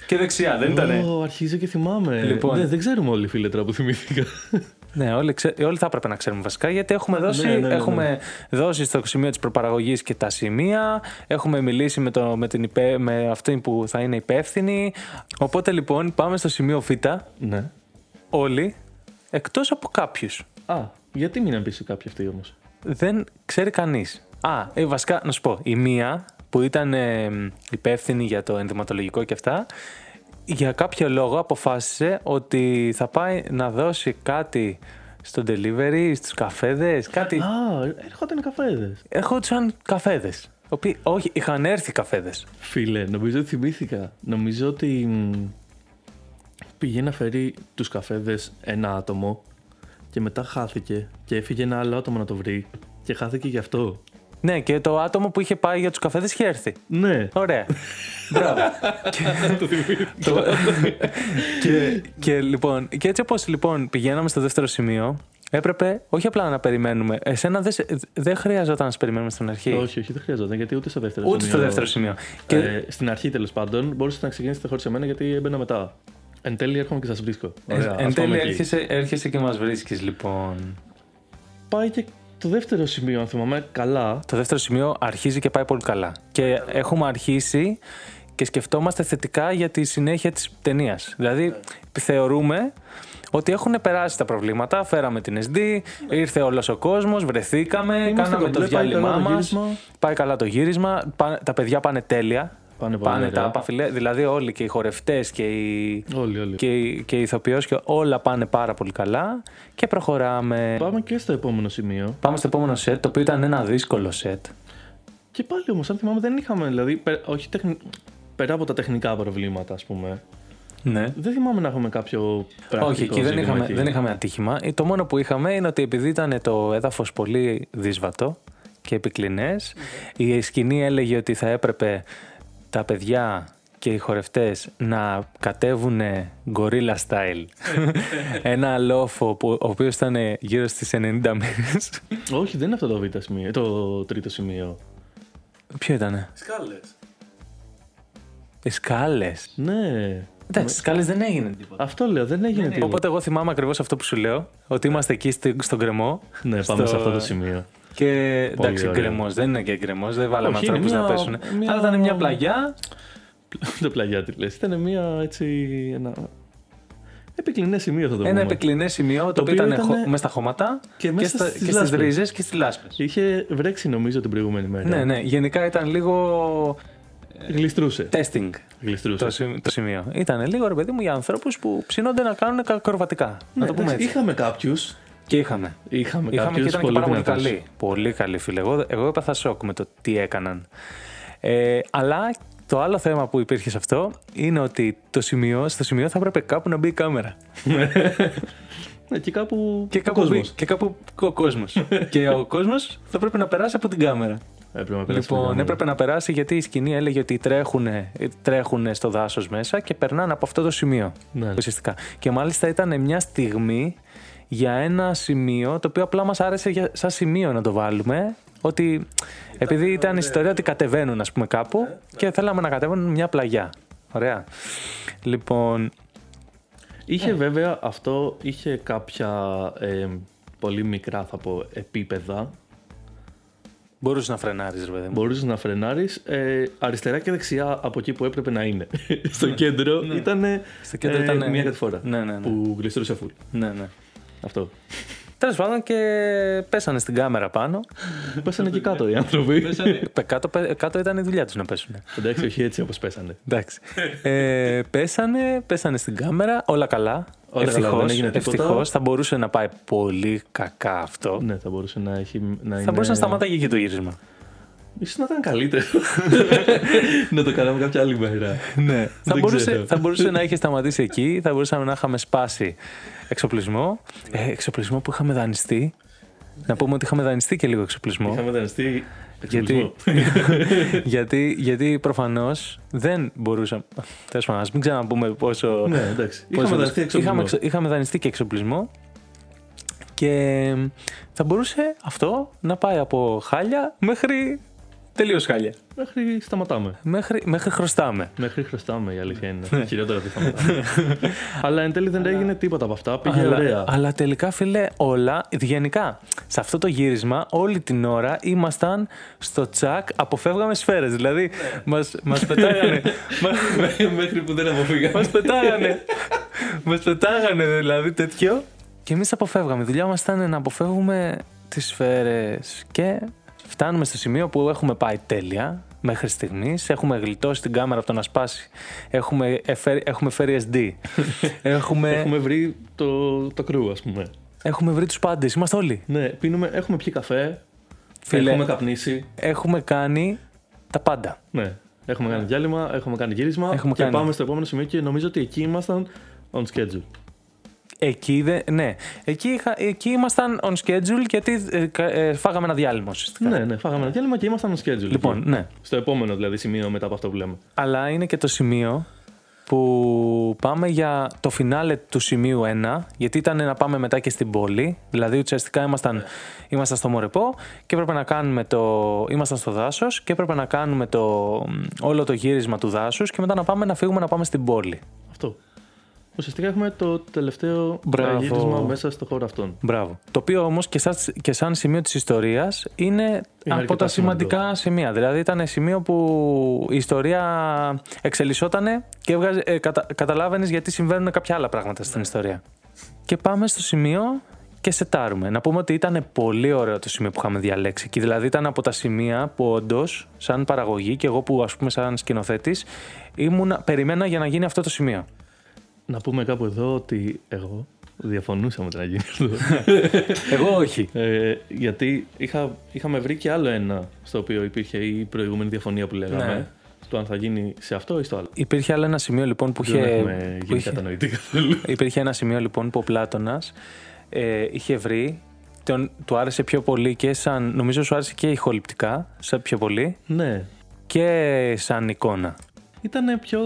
και δεξιά, δεν ήτανε; Ω, αρχίζω και θυμάμαι. Λοιπόν. Ναι, δεν ξέρουμε όλοι, φίλε, τώρα που θυμήθηκα. Ναι, όλοι, ξέ... όλοι θα έπρεπε να ξέρουμε βασικά γιατί έχουμε δώσει, ναι, ναι, ναι, έχουμε δώσει στο σημείο της προπαραγωγής και τα σημεία, έχουμε μιλήσει με, το, με, την υπέ... με αυτή που θα είναι υπεύθυνη. Οπότε λοιπόν πάμε στο σημείο Β, ναι. Όλοι, εκτός από κάποιους. Α, γιατί μείναν πίσω κάποιοι αυτοί όμως; δεν ξέρει κανείς. Α, ε, βασικά να σου πω, η μία που ήταν ε, υπεύθυνη για το ενδυματολογικό και αυτά, για κάποιο λόγο αποφάσισε ότι θα πάει να δώσει κάτι στο delivery, στους καφέδες, κάτι. Α, έρχονταν καφέδες. Έρχονταν καφέδες. Οποίοι, όχι, είχαν έρθει καφέδες. Φίλε, νομίζω ότι θυμήθηκα. Νομίζω ότι μ, πήγε να φέρει τους καφέδες ένα άτομο και μετά χάθηκε και έφυγε ένα άλλο άτομο να το βρει και χάθηκε γι' αυτό. Ναι, και το άτομο που είχε πάει για τους καφέδες είχε έρθει. Ναι. Ωραία. Μπράβο. Το- και, και, λοιπόν, και έτσι όπως λοιπόν πηγαίναμε στο δεύτερο σημείο, έπρεπε όχι απλά να περιμένουμε. Εσένα δεν σε- δεν χρειαζόταν να σε περιμένουμε στην αρχή. όχι, όχι, δεν χρειαζόταν γιατί ούτε στο δεύτερο Ούτε σημείο. στο δεύτερο σημείο. Και Ε, στην αρχή τέλος πάντων μπορούσατε να ξεκινήσετε χωρί εμένα γιατί έμπαινα μετά. Εν τέλει έρχομαι και σας βρίσκω. Ωραία, εν ας τέλει πάμε εκεί. έρχεσαι, έρχεσαι και μας βρίσκεις λοιπόν. Πάει και το δεύτερο σημείο, αν θυμάμαι καλά. Το δεύτερο σημείο αρχίζει και πάει πολύ καλά. Και έχουμε αρχίσει και σκεφτόμαστε θετικά για τη συνέχεια της ταινίας. Δηλαδή θεωρούμε ότι έχουν περάσει τα προβλήματα, φέραμε την SD, ήρθε όλος ο κόσμος, βρεθήκαμε, Είμαστε κάναμε το κομπλέ, πάει διάλειμμα καλά το μας, γύρισμα. πάει καλά το γύρισμα, πά- τα παιδιά πάνε τέλεια, Πάνε πολύ πάνε ωραία. τα παφιλέ, δηλαδή όλοι και οι χορευτές και οι, Όλοι, όλοι. και, οι- και οι ηθοποιός και όλα πάνε πάρα πολύ καλά και προχωράμε. Πάμε και στο επόμενο σημείο. Πάμε στο επόμενο σετ, το οποίο ήταν ένα δύσκολο σετ. Και πάλι όμως, αν θυμάμαι, δεν είχαμε. Δηλαδή, πε- όχι τεχνη... πέρα από τα τεχνικά προβλήματα, ας πούμε. Ναι. Δεν θυμάμαι να έχουμε κάποιο πρακτικό Όχι, εκεί δεν ζήτημα είχαμε, εκεί. δεν είχαμε ατύχημα. Ε, Το μόνο που είχαμε είναι ότι επειδή ήταν το έδαφος πολύ δύσβατο και επικλινές, η σκηνή έλεγε ότι θα έπρεπε τα παιδιά και οι χορευτές να κατέβουν gorilla style. Ένα λόφο που, ο οποίος ήταν γύρω στις 90 μοίρες. Όχι, δεν είναι αυτό το β' σημείο. Το τρίτο σημείο. Ποιο ήτανε; Σκάλες. Οι σκάλες. Ναι. Εντάξει, σκάλες δεν έγινε τίποτα. Αυτό λέω, δεν έγινε τίποτα. Οπότε εγώ θυμάμαι ακριβώς αυτό που σου λέω, ότι είμαστε εκεί στη- στον κρεμό. Ναι, πάμε στο- σε αυτό το σημείο. Και εντάξει, ωραία. γκρεμός δεν είναι και γκρεμός, δεν βάλαμε Όχι, είναι ανθρώπους να μια- πέσουν. μια- Αλλά ήταν μια πλαγιά. το πλαγιά τι λες. Ήταν μια έτσι. Ένα... Επικλινές σημείο θα το Ένα πούμε. επικλινές σημείο το, οποίο οποίο ήταν, ήταν- μέσα στα χώματα και και, μέσα στα, στις και στις λάσπες. ρίζες και στις λάσπες. Είχε βρέξει νομίζω την προηγούμενη μέρα. Ναι, ναι. Γενικά ήταν λίγο Γλιστρούσε. testing Γλιστρούσε. το, σημ- το σημείο. Ήταν λίγο ρε παιδί μου για ανθρώπους που ψήνονται να κάνουν ακροβατικά. να Ναι, το πούμε εντάξει, έτσι. Είχαμε κάποιους. Και είχαμε. Είχαμε, Είχαμε και κάποιους ήταν και πολύ πάρα πολύ δυνατούς. καλοί. Πολύ καλοί φίλε. Εγώ, εγώ έπαθα σοκ με το τι έκαναν. Ε, αλλά το άλλο θέμα που υπήρχε σε αυτό είναι ότι το σημείο, στο σημείο θα έπρεπε κάπου να μπει η κάμερα. Ναι, και κάπου. Και ο κάπου, κόσμος. μπει- και κάπου ο κόσμος. και ο κόσμος θα πρέπει να περάσει από την κάμερα. Έπρεπε να περάσει. Λοιπόν, μια έπρεπε να περάσει γιατί η σκηνή έλεγε ότι τρέχουνε, τρέχουνε στο δάσος μέσα και περνάνε από αυτό το σημείο. Ναι. Ουσιαστικά. Και μάλιστα ήταν μια στιγμή για ένα σημείο το οποίο απλά μας άρεσε για, σαν σημείο να το βάλουμε. Ότι επειδή ήταν η ιστορία ότι κατεβαίνουν, ας πούμε, κάπου και θέλαμε να κατεβαίνουν μια πλαγιά. Ωραία. Λοιπόν, Είχε Ναι. βέβαια αυτό, είχε κάποια ε, πολύ μικρά θα πω επίπεδα. μπορούσες να φρενάρεις, ρε παιδί μου. Μπορούσες να φρενάρεις ε, αριστερά και δεξιά από εκεί που έπρεπε να είναι. Στο κέντρο ήταν Ναι. Στο κέντρο ήτανε- μία κατηφόρα Ναι, ναι, ναι. που γλιστρούσε full. Ναι, ναι. Αυτό. Τέλος πάντων και πέσανε στην κάμερα πάνω. Πέσανε και κάτω οι άνθρωποι. Πε- κάτω, πε- κάτω ήταν η δουλειά τους να πέσουν. Εντάξει, όχι έτσι όπως πέσανε. Εντάξει. Ε, πέσανε, πέσανε στην κάμερα, όλα καλά. Όλα καλά, Ευτυχώς, δεν έγινε τίποτα. ευτυχώς. θα μπορούσε να πάει πολύ κακά αυτό. Ναι, θα μπορούσε να έχει. Να Θα είναι... μπορούσε να σταματάει και το γύρισμα. Ίσως να ήταν καλύτερο. να το κάναμε κάποια άλλη μέρα. ναι. θα, Δεν μπορούσε, ξέρω. θα μπορούσε να είχε σταματήσει εκεί, θα μπορούσαμε να είχαμε σπάσει εξοπλισμό. Ε, εξοπλισμό που είχαμε δανειστεί. Να πούμε ότι είχαμε δανειστεί και λίγο εξοπλισμό. Είχαμε δανειστεί. Γιατί, γιατί, γιατί προφανώς δεν μπορούσαμε. Τέλος πάντων, ας μην ξαναπούμε πόσο. Ναι, εντάξει. πόσο- Είχαμε δανειστεί εξοπλισμό. Είχαμε, εξο- είχαμε δανειστεί και εξοπλισμό. Και θα μπορούσε αυτό να πάει από χάλια μέχρι τελείως χάλια. Μέχρι σταματάμε. Μέχρι, μέχρι χρωστάμε. Μέχρι χρωστάμε η αλήθεια Ναι. είναι. Χειρότερα δεν σταματάμε. Αλλά εν τέλει δεν έγινε τίποτα από αυτά. Πήγε αλλά, ωραία. αλλά τελικά, φίλε, όλα γενικά. Σε αυτό το γύρισμα, όλη την ώρα ήμασταν στο τσακ, αποφεύγαμε σφαίρες. Δηλαδή, μας, μας πετάγανε. μα- Μέχρι που δεν αποφύγαμε. Μας πετάγανε. Μας πετάγανε δηλαδή τέτοιο. Και εμείς αποφεύγαμε. Η δουλειά μας ήταν να αποφεύγουμε τις σφαίρες. Και φτάνουμε στο σημείο που έχουμε πάει τέλεια μέχρι στιγμής. Έχουμε γλιτώσει την κάμερα από το να σπάσει. Έχουμε, εφέρει- έχουμε φέρει SD. έχουμε, Έχουμε βρει το, το κρού, ας πούμε. έχουμε βρει τους πάντες. Είμαστε όλοι. Ναι, πίνουμε, έχουμε πιει καφέ. Φίλε. Έχουμε καπνίσει. Έχουμε κάνει τα πάντα. Ναι. Έχουμε κάνει διάλειμμα, έχουμε κάνει γύρισμα. Έχουμε και κάνει. πάμε στο επόμενο σημείο και νομίζω ότι εκεί ήμασταν on schedule. Εκεί, δεν, ναι. εκεί, είχα- εκεί ήμασταν on schedule γιατί ε, κα- ε, φάγαμε ένα διάλειμμα ουσιαστικά. Ναι, ναι, φάγαμε ένα διάλειμμα και ήμασταν on schedule. Λοιπόν, εκεί. ναι. Στο επόμενο δηλαδή σημείο μετά από αυτό που λέμε. Αλλά είναι και το σημείο που πάμε για το φινάλε του σημείου 1, γιατί ήταν να πάμε μετά και στην πόλη. Δηλαδή, ουσιαστικά ήμασταν, ήμασταν στο Μορεπό και έπρεπε να κάνουμε το. ήμασταν στο δάσος και έπρεπε να κάνουμε το, όλο το γύρισμα του δάσους και μετά να πάμε να φύγουμε να πάμε στην πόλη. Αυτό. Ουσιαστικά έχουμε το τελευταίο Μπράβο. γύρισμα μέσα στο χώρο αυτόν. Μπράβο. Το οποίο όμως και, σαν- και σαν σημείο της ιστορίας είναι, από αρκετά τα σημαντικά σημεία. Δηλαδή ήταν σημείο που η ιστορία εξελισσότανε και έβγαζε, ε, κατα, καταλάβαινες γιατί συμβαίνουν κάποια άλλα πράγματα στην ιστορία. Και πάμε στο σημείο και σετάρουμε. Να πούμε ότι ήταν πολύ ωραίο το σημείο που είχαμε διαλέξει. Και δηλαδή ήταν από τα σημεία που όντως, σαν παραγωγή και εγώ που ας πούμε σαν σκηνοθέτης, ήμουν, περιμένα για να γίνει αυτό το σημείο. Να πούμε κάπου εδώ ότι εγώ διαφωνούσα με το να γίνει αυτό. Εγώ όχι. ε, γιατί είχα, είχαμε βρει και άλλο ένα στο οποίο υπήρχε η προηγούμενη διαφωνία που λέγαμε. Ναι. Το αν θα γίνει σε αυτό ή στο άλλο. Υπήρχε άλλο ένα σημείο λοιπόν που είχε. Δεν έχουμε που γίνει είχε- κατανοητοί καθόλου. Υπήρχε ένα σημείο λοιπόν που ο Πλάτωνας ε, είχε βρει, τον, του άρεσε πιο πολύ και σαν, νομίζω σου άρεσε και ηχοληπτικά, σαν πιο πολύ, ναι. και σαν εικόνα. Ήταν πιο.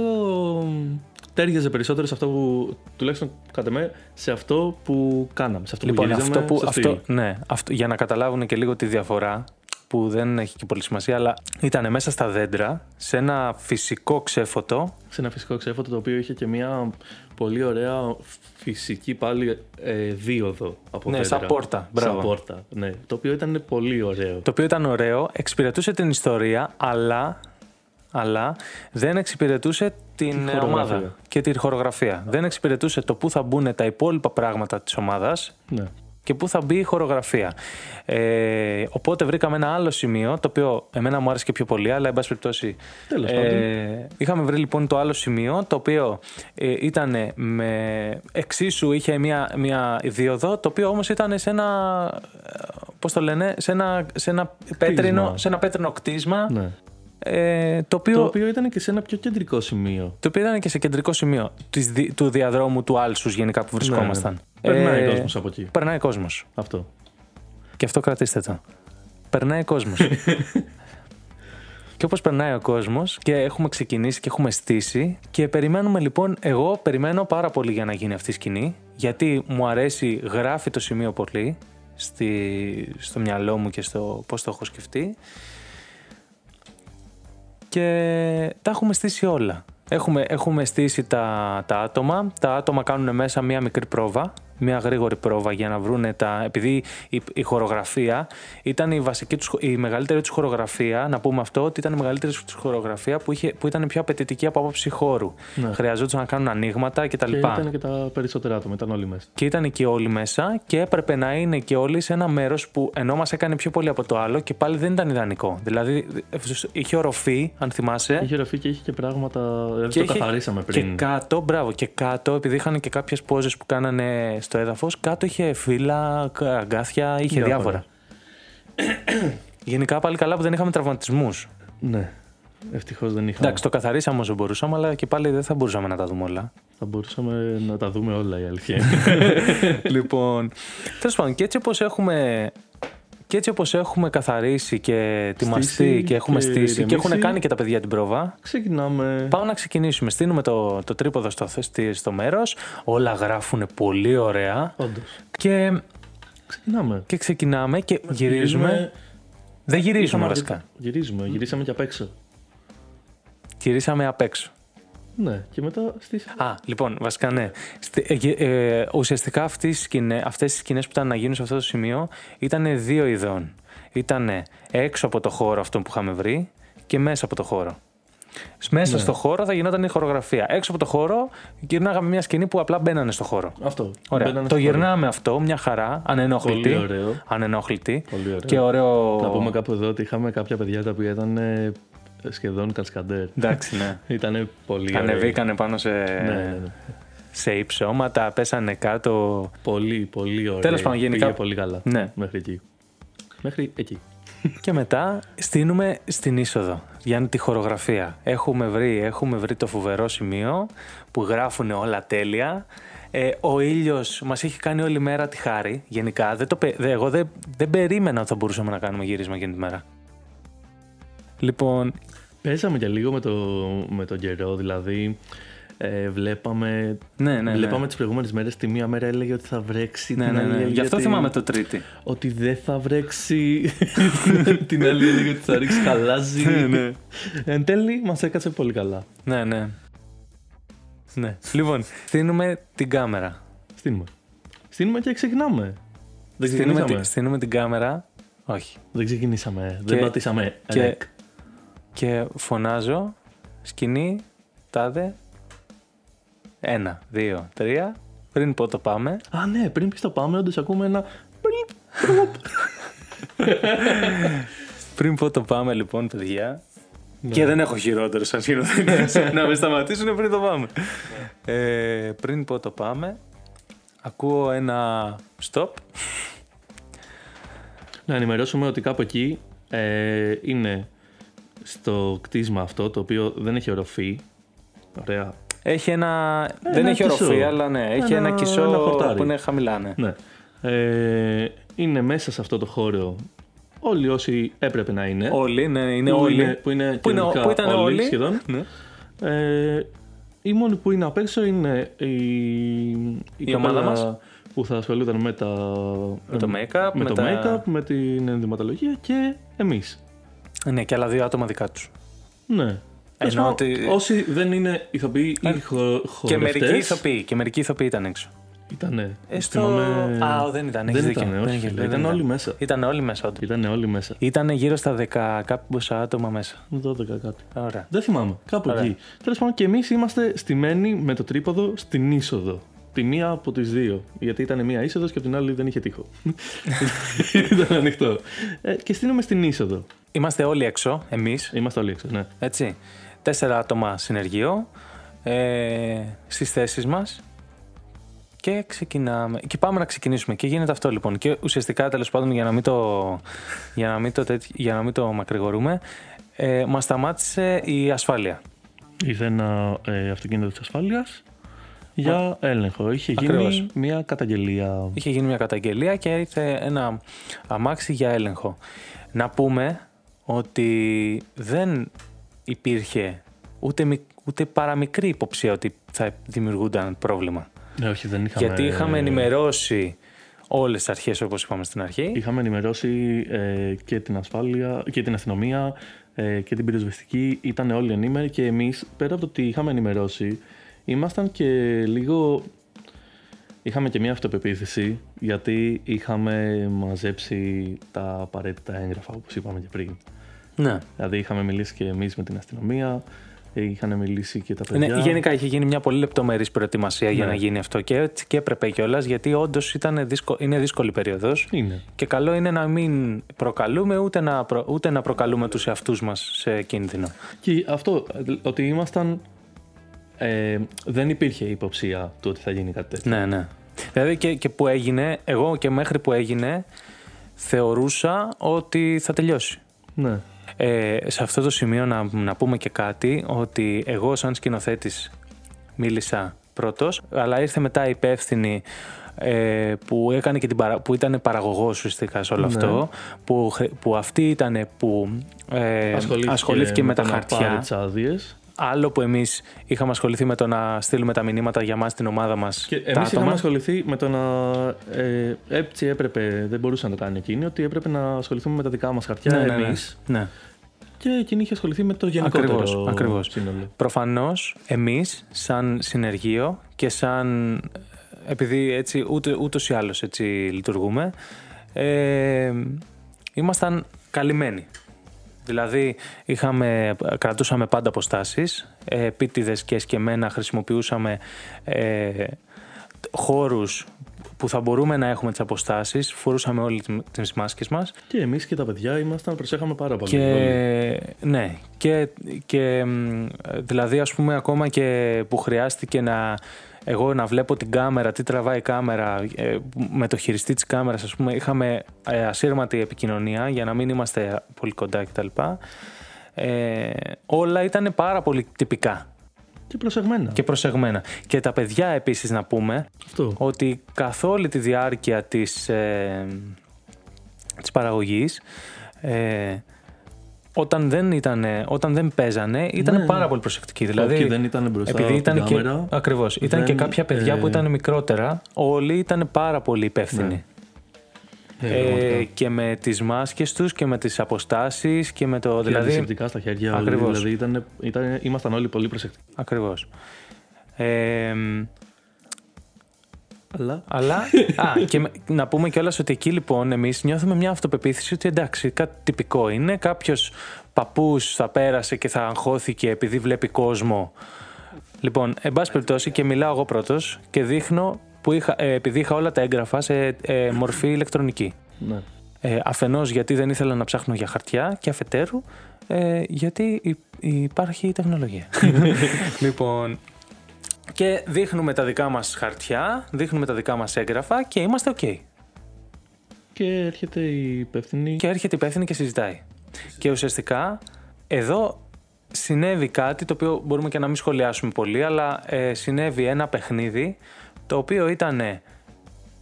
Τέριαζε περισσότερο σε αυτό που. τουλάχιστον κατά με, σε αυτό που κάναμε. Σε αυτό λοιπόν, που γυρίζαμε. αυτό που, στο αυτό, στυλ. ναι, αυτό, για να καταλάβουν και λίγο τη διαφορά, που δεν έχει και πολύ σημασία, αλλά ήταν μέσα στα δέντρα, σε ένα φυσικό ξέφωτο, Σε ένα φυσικό ξέφωτο το οποίο είχε και μια πολύ ωραία φυσική πάλι ε, δίωδο από Ναι, δέντρα. σαν πόρτα. Μπράβο. Σαν πόρτα, ναι. Το οποίο ήταν πολύ ωραίο. το οποίο ήταν ωραίο, εξυπηρετούσε την ιστορία, αλλά, αλλά δεν εξυπηρετούσε την Τη ε, χορογραφία. ομάδα και τη χορογραφία. Δεν εξυπηρετούσε το πού θα μπουν τα υπόλοιπα πράγματα της ομάδας Ναι. και πού θα μπει η χορογραφία. Ε, οπότε βρήκαμε ένα άλλο σημείο, το οποίο εμένα μου άρεσε και πιο πολύ, αλλά εν πάση περιπτώσει. Τέλος ε, είχαμε βρει λοιπόν το άλλο σημείο, το οποίο ε, ήταν με εξίσου, είχε μια, μια δίωδο, το οποίο όμως ήταν σε ένα, ε, πώς το λένε, σε ένα, σε ένα, πέτρινο, σε ένα πέτρινο κτίσμα, ναι. Ε, το, οποίο, Το οποίο ήταν και σε ένα πιο κεντρικό σημείο. το οποίο ήταν και σε κεντρικό σημείο της, δι- του διαδρόμου του Άλσους γενικά που βρισκόμασταν. Ναι, ναι. Περνάει Ε, κόσμος από εκεί. Περνάει κόσμος. Αυτό. Και αυτό κρατήστε το. Περνάει κόσμος. και όπως περνάει ο κόσμος και έχουμε ξεκινήσει και έχουμε στήσει και περιμένουμε λοιπόν, εγώ περιμένω πάρα πολύ για να γίνει αυτή η σκηνή γιατί μου αρέσει, γράφει το σημείο πολύ στη, στο μυαλό μου και στο πώς το έχω σκεφτεί και τα έχουμε στήσει όλα. Έχουμε, έχουμε στήσει τα, τα άτομα. Τα άτομα κάνουν μέσα μία μικρή πρόβα μια γρήγορη πρόβα για να βρουν τα. Επειδή η, η χορογραφία ήταν η, βασική τους, η μεγαλύτερη τους χορογραφία, να πούμε αυτό, ότι ήταν η μεγαλύτερη τους χορογραφία που, είχε, που ήταν πιο απαιτητική από άποψη χώρου. Ναι. Χρειαζόταν να κάνουν ανοίγματα κτλ. Και ήταν και τα περισσότερα άτομα, ήταν όλοι μέσα. Και ήταν και όλοι μέσα και έπρεπε να είναι και όλοι σε ένα μέρος που ενώ μας έκανε πιο πολύ από το άλλο και πάλι δεν ήταν ιδανικό. Δηλαδή είχε οροφή, αν θυμάσαι. Είχε οροφή και είχε και πράγματα. Δηλαδή και το είχε, καθαρίσαμε πριν. Και κάτω, μπράβο, και κάτω, επειδή είχαν και κάποιες πόζε που κάνανε στο έδαφος, κάτω είχε φύλλα, αγκάθια, είχε διάφορα. Γενικά πάλι καλά που δεν είχαμε τραυματισμούς. Ναι. Ευτυχώς δεν είχαμε. Εντάξει, το καθαρίσαμε όσο μπορούσαμε, αλλά και πάλι δεν θα μπορούσαμε να τα δούμε όλα. Θα μπορούσαμε να τα δούμε όλα, η αλήθεια. λοιπόν, τέλος πάντων, και έτσι όπως έχουμε και έτσι όπως έχουμε καθαρίσει και ετοιμαστεί και έχουμε και στήσει και έχουν κάνει και τα παιδιά την πρόβα. Ξεκινάμε. Πάμε να ξεκινήσουμε. Στείλουμε το, το τρίποδο στο, στο μέρος. Όλα γράφουν πολύ ωραία. Όντως. Και ξεκινάμε. Και ξεκινάμε και γυρίζουμε. Δεν γυρίζουμε βασικά. Γυρίζουμε. Γυρίσαμε και απ' έξω. Γυρίσαμε απ' έξω. Ναι, και μετά στις... Α, λοιπόν, βασικά ναι. Ε, ε, ουσιαστικά αυτές οι, σκηνές, αυτές οι σκηνές που ήταν να γίνουν σε αυτό το σημείο ήταν δύο ειδών. Ήταν έξω από το χώρο αυτό που είχαμε βρει και μέσα από το χώρο. Μέσα ναι. στο χώρο θα γινόταν η χορογραφία. Έξω από το χώρο γυρνάγαμε μια σκηνή που απλά μπαίνανε στο χώρο. Αυτό. Ωραία. Το γυρνάμε αυτό, μια χαρά, ανενόχλητη. Πολύ ωραίο. Ανενόχλητη. Πολύ ωραίο. Και ωραίο... Να πούμε κάπου εδώ ότι είχαμε κάποια παιδιά τα οποία ήταν σχεδόν Κασκαντέρ. Εντάξει, ναι. Ήταν πολύ ωραίο. Ανεβήκανε πάνω σε, ναι, ναι, ναι. σε υψώματα, πέσανε κάτω. Πολύ, πολύ ωραία. Τέλος πάντων, γενικά. Πήγε πολύ καλά. Ναι. Μέχρι εκεί. Μέχρι εκεί. και μετά στείνουμε στην είσοδο για τη χορογραφία. Έχουμε βρει, έχουμε βρει το φοβερό σημείο που γράφουν όλα τέλεια. Ε, ο ήλιος μας έχει κάνει όλη μέρα τη χάρη. Γενικά, δεν το, εγώ δεν, δεν περίμενα ότι θα μπορούσαμε να κάνουμε γύρισμα εκείνη τη μέρα. Λοιπόν. Παίζαμε και λίγο με, το, με τον καιρό, δηλαδή. Ε, βλέπαμε ναι, ναι, βλέπαμε ναι. τις προηγούμενες μέρες τη μία μέρα έλεγε ότι θα βρέξει ναι, την ναι, άλλη ναι. Γι' αυτό θυμάμαι το τρίτη. ότι δεν θα βρέξει. Την άλλη έλεγε ότι θα ρίξει χαλάζι. Ναι, ναι. εν τέλει μας έκατσε πολύ καλά. Ναι ναι. Ναι. Λοιπόν στείνουμε την κάμερα. Στείνουμε. Στείνουμε και ξεκινάμε δεν στείνουμε, στείνουμε την κάμερα. Όχι. Δεν ξεκινήσαμε. Και, δεν πατήσαμε και, και φωνάζω σκηνή, τάδε, ένα, δύο, τρία. Πριν πω το πάμε. Α, ναι, πριν πεις το πάμε, όντως ακούμε ένα. πριν πω το πάμε, λοιπόν, παιδιά. Ναι. Και δεν έχω χειρότερο σαν χειροθέτηση να με σταματήσουν πριν το πάμε. ε, πριν πω το πάμε, ακούω ένα stop. Να ενημερώσουμε ότι κάπου εκεί ε, είναι στο κτίσμα αυτό, το οποίο δεν έχει οροφή. Ωραία. Έχει ένα. δεν έχει οροφή, αλλά ναι, έχει ένα, ένα κισό που είναι χαμηλά. Ναι. ναι. Ε, είναι μέσα σε αυτό το χώρο όλοι όσοι έπρεπε να είναι. Όλοι, ναι, είναι που όλοι. Είναι, που, είναι που, είναι, που ήταν όλοι, όλοι σχεδόν. Ναι. Ε, οι μόνοι που είναι απ' έξω είναι η, η, η ομάδα μας που θα ασχολούνταν με, τα, με το make-up, με, με το τα... make-up, με την ενδυματολογία και εμείς. Ναι, και άλλα δύο άτομα δικά τους. Ναι. Ενώ ότι... Όσοι δεν είναι ηθοποιοί ή χο... Και μερικοί ηθοποιοί, και μερικοί ηθοποιοί ήταν έξω. Ήτανε. Ε, στο... Θυμάμαι... Α, δεν ήταν. Δεν ήταν, όχι. Δεν ήταν, ήταν όλοι μέσα. Ήταν όλοι μέσα. Όντως. Ήταν όλοι μέσα. Ήταν γύρω στα 10 κάποια άτομα μέσα. 12 κάτι. Ωραία. Δεν θυμάμαι. Κάπου Ωραία. εκεί. Τέλος πάντων και εμείς είμαστε στημένοι με το τρίποδο στην είσοδο. Τη μία από τις δύο. Γιατί ήταν μία είσοδος και από την άλλη δεν είχε τείχο. ήταν ανοιχτό. Ε, και στείνουμε στην είσοδο. Είμαστε όλοι έξω, εμείς. Είμαστε όλοι έξω, ναι. Έτσι. Τέσσερα άτομα συνεργείο ε, στις θέσεις μας. Και ξεκινάμε. Και πάμε να ξεκινήσουμε. Και γίνεται αυτό λοιπόν. Και ουσιαστικά τέλος πάντων για να μην το, για να μην το, για να μην το μακρηγορούμε, ε, μας σταμάτησε η ασφάλεια. Ήρθε ένα ε, αυτοκίνητο της ασφάλειας για έλεγχο. Είχε γίνει μια καταγγελία. Είχε γίνει μια καταγγελία και ήρθε ένα αμάξι για έλεγχο. Να πούμε ότι δεν υπήρχε ούτε, μικ- ούτε παραμικρή υποψία ότι θα δημιουργούνταν πρόβλημα. Ναι, όχι, δεν είχαμε. Γιατί είχαμε ενημερώσει όλες τις αρχές όπως είπαμε στην αρχή. Είχαμε ενημερώσει ε, και την ασφάλεια και την αστυνομία ε, και την πυροσβεστική. Ήταν όλοι ενήμεροι και εμείς πέρα από το ότι είχαμε ενημερώσει, ήμασταν και λίγο. Είχαμε και μια αυτοπεποίθηση γιατί είχαμε μαζέψει τα απαραίτητα έγγραφα όπως είπαμε και πριν. Ναι. Δηλαδή είχαμε μιλήσει και εμείς με την αστυνομία, ε, είχαν μιλήσει και τα παιδιά. Ναι, γενικά είχε γίνει μια πολύ λεπτομερής προετοιμασία για Ναι. να γίνει αυτό και, έτσι και έπρεπε κιόλας γιατί όντως είναι δύσκολη περίοδος Είναι. και καλό είναι να μην προκαλούμε ούτε να, προ- ούτε να προκαλούμε τους εαυτούς μας σε κίνδυνο. Και αυτό, ε, ότι ήμασταν... Ε, δεν υπήρχε υποψία του ότι θα γίνει κάτι τέτοιο. Ναι, ναι. Δηλαδή και, και που έγινε, εγώ και μέχρι που έγινε, θεωρούσα ότι θα τελειώσει. Ναι. Ε, σε αυτό το σημείο να, να πούμε και κάτι, ότι εγώ σαν σκηνοθέτης μίλησα πρώτος, αλλά ήρθε μετά η υπεύθυνη ε, που, έκανε και την παρα, που ήταν παραγωγός ουσιαστικά σε όλο Ναι. αυτό, που, χρ- που αυτή ήταν που ε, ασχολήθηκε, με, τα το να χαρτιά. πάρει τις άδειες. Άλλο που εμείς είχαμε ασχοληθεί με το να στείλουμε τα μηνύματα για μας την ομάδα μας. Και τα εμείς άτομα. είχαμε ασχοληθεί με το να. Ε, έτσι έπρεπε, δεν μπορούσε να το κάνει εκείνη, ότι έπρεπε να ασχοληθούμε με τα δικά μας χαρτιά ναι, ναι, ναι. εμείς. ναι. Και εκείνη είχε ασχοληθεί με το γενικότερο Ακριβώς, ακριβώς. σύνολο. Προφανώς εμείς σαν συνεργείο και σαν επειδή έτσι ούτε, ούτως ή άλλως έτσι λειτουργούμε ε, ήμασταν καλυμμένοι. Δηλαδή είχαμε, κρατούσαμε πάντα αποστάσεις, ε, επίτηδες και εσκεμμένα χρησιμοποιούσαμε ε, χώρους που θα μπορούμε να έχουμε τις αποστάσεις, φορούσαμε όλοι τις μάσκες μας Και εμείς και τα παιδιά ήμασταν, προσέχαμε πάρα πολύ. όλοι. και ναι, και, και μ, δηλαδή ας πούμε ακόμα και που χρειάστηκε να εγώ να βλέπω την κάμερα, τι τραβάει η κάμερα, ε, με το χειριστή της κάμερας ας πούμε είχαμε ε, ασύρματη επικοινωνία για να μην είμαστε πολύ κοντά κτλ. Ε, όλα ήταν πάρα πολύ τυπικά Και προσεγμένα. και προσεγμένα. Και τα παιδιά επίσης να πούμε Αυτό. ότι καθ' όλη τη διάρκεια της, ε, της παραγωγής ε, όταν δεν, ήταν, όταν δεν παίζανε ήταν Ναι, πάρα ναι. πολύ προσεκτικοί. Δηλαδή, Δηλαδή, δεν ήταν μπροστά επειδή από ήταν την και, κάμερα. ακριβώς, ήταν και δεν, κάποια παιδιά που ε, ήταν μικρότερα, όλοι ήταν πάρα πολύ υπεύθυνοι. Ναι. Ε, Ε, πραγματικά. και με τις μάσκες τους και με τις αποστάσεις και με το... Και δηλαδή, αντισηπτικά στα χέρια. όλοι, Ακριβώς. Δηλαδή ήταν, ήταν, ήμασταν όλοι πολύ προσεκτικοί. ακριβώς. Ε, Αλλά Αλλά. α, και με- να πούμε κιόλας ότι εκεί λοιπόν εμείς νιώθουμε μια αυτοπεποίθηση ότι εντάξει, κάτι τυπικό είναι. Κάποιος παππούς θα πέρασε και θα αγχώθηκε επειδή βλέπει κόσμο. Λοιπόν, εν πάση περιπτώσει και μιλάω εγώ πρώτος και δείχνω που είχα, ε, επειδή είχα όλα τα έγγραφα σε ε, μορφή ηλεκτρονική. ναι. Ε, αφενός γιατί δεν ήθελα να ψάχνω για χαρτιά και αφετέρου ε, γιατί υ- υπάρχει τεχνολογία. λοιπόν, και δείχνουμε τα δικά μας χαρτιά, δείχνουμε τα δικά μας έγγραφα και είμαστε ok. Και έρχεται η υπεύθυνη. Και έρχεται η υπεύθυνη και συζητάει. Και ουσιαστικά εδώ συνέβη κάτι το οποίο μπορούμε και να μην σχολιάσουμε πολύ, αλλά ε, συνέβη ένα παιχνίδι το οποίο ήταν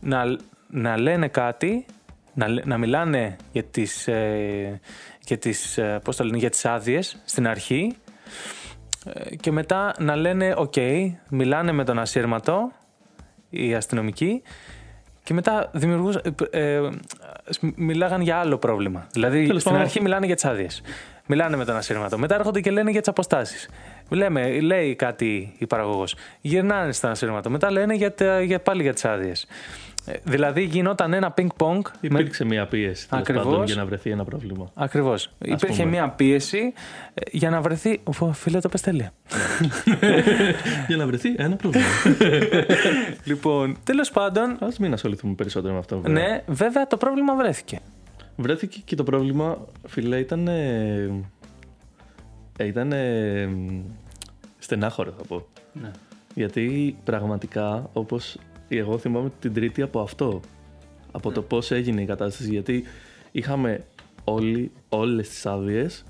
να, να λένε κάτι, να, λέ- να μιλάνε για τις, ε, για τις, ε, πώς το λένε, για τις άδειες στην αρχή ε, και μετά να λένε οκ, μιλάνε με τον ασύρματο οι αστυνομικοί και μετά δημιουργούσαν. Ε, ε, μιλάγαν για άλλο πρόβλημα. Δηλαδή Τέλος στην πάντων- αρχή μιλάνε για τις άδειες. Μιλάνε με τον ασύρματο. Μετά έρχονται και λένε για τις αποστάσεις. Λέμε, λέει κάτι η παραγωγός. Γυρνάνε στον ασύρματο. Μετά λένε για, τα- για, πάλι για τις άδειες. Δηλαδή γινόταν ένα πινκ-πονγκ. Με... Υπήρξε μια πίεση τέλος Ακριβώς. πάντων, για να βρεθεί ένα πρόβλημα. Ακριβώς. Υπήρχε πούμε. μια πίεση ε, για να βρεθεί. Ω, Φίλε, το πες τέλεια. για να βρεθεί ένα πρόβλημα. λοιπόν, τέλος πάντων, Α μην ασχοληθούμε περισσότερο με αυτό. βέβαια. ναι, βέβαια το πρόβλημα βρέθηκε. Βρέθηκε και το πρόβλημα, φίλε, ήταν. ήταν. στενάχωρο, θα πω. Ναι. Γιατί πραγματικά, όπως εγώ θυμάμαι την Τρίτη από αυτό. Από το πώς έγινε η κατάσταση. Γιατί είχαμε όλοι, όλες τις άδειες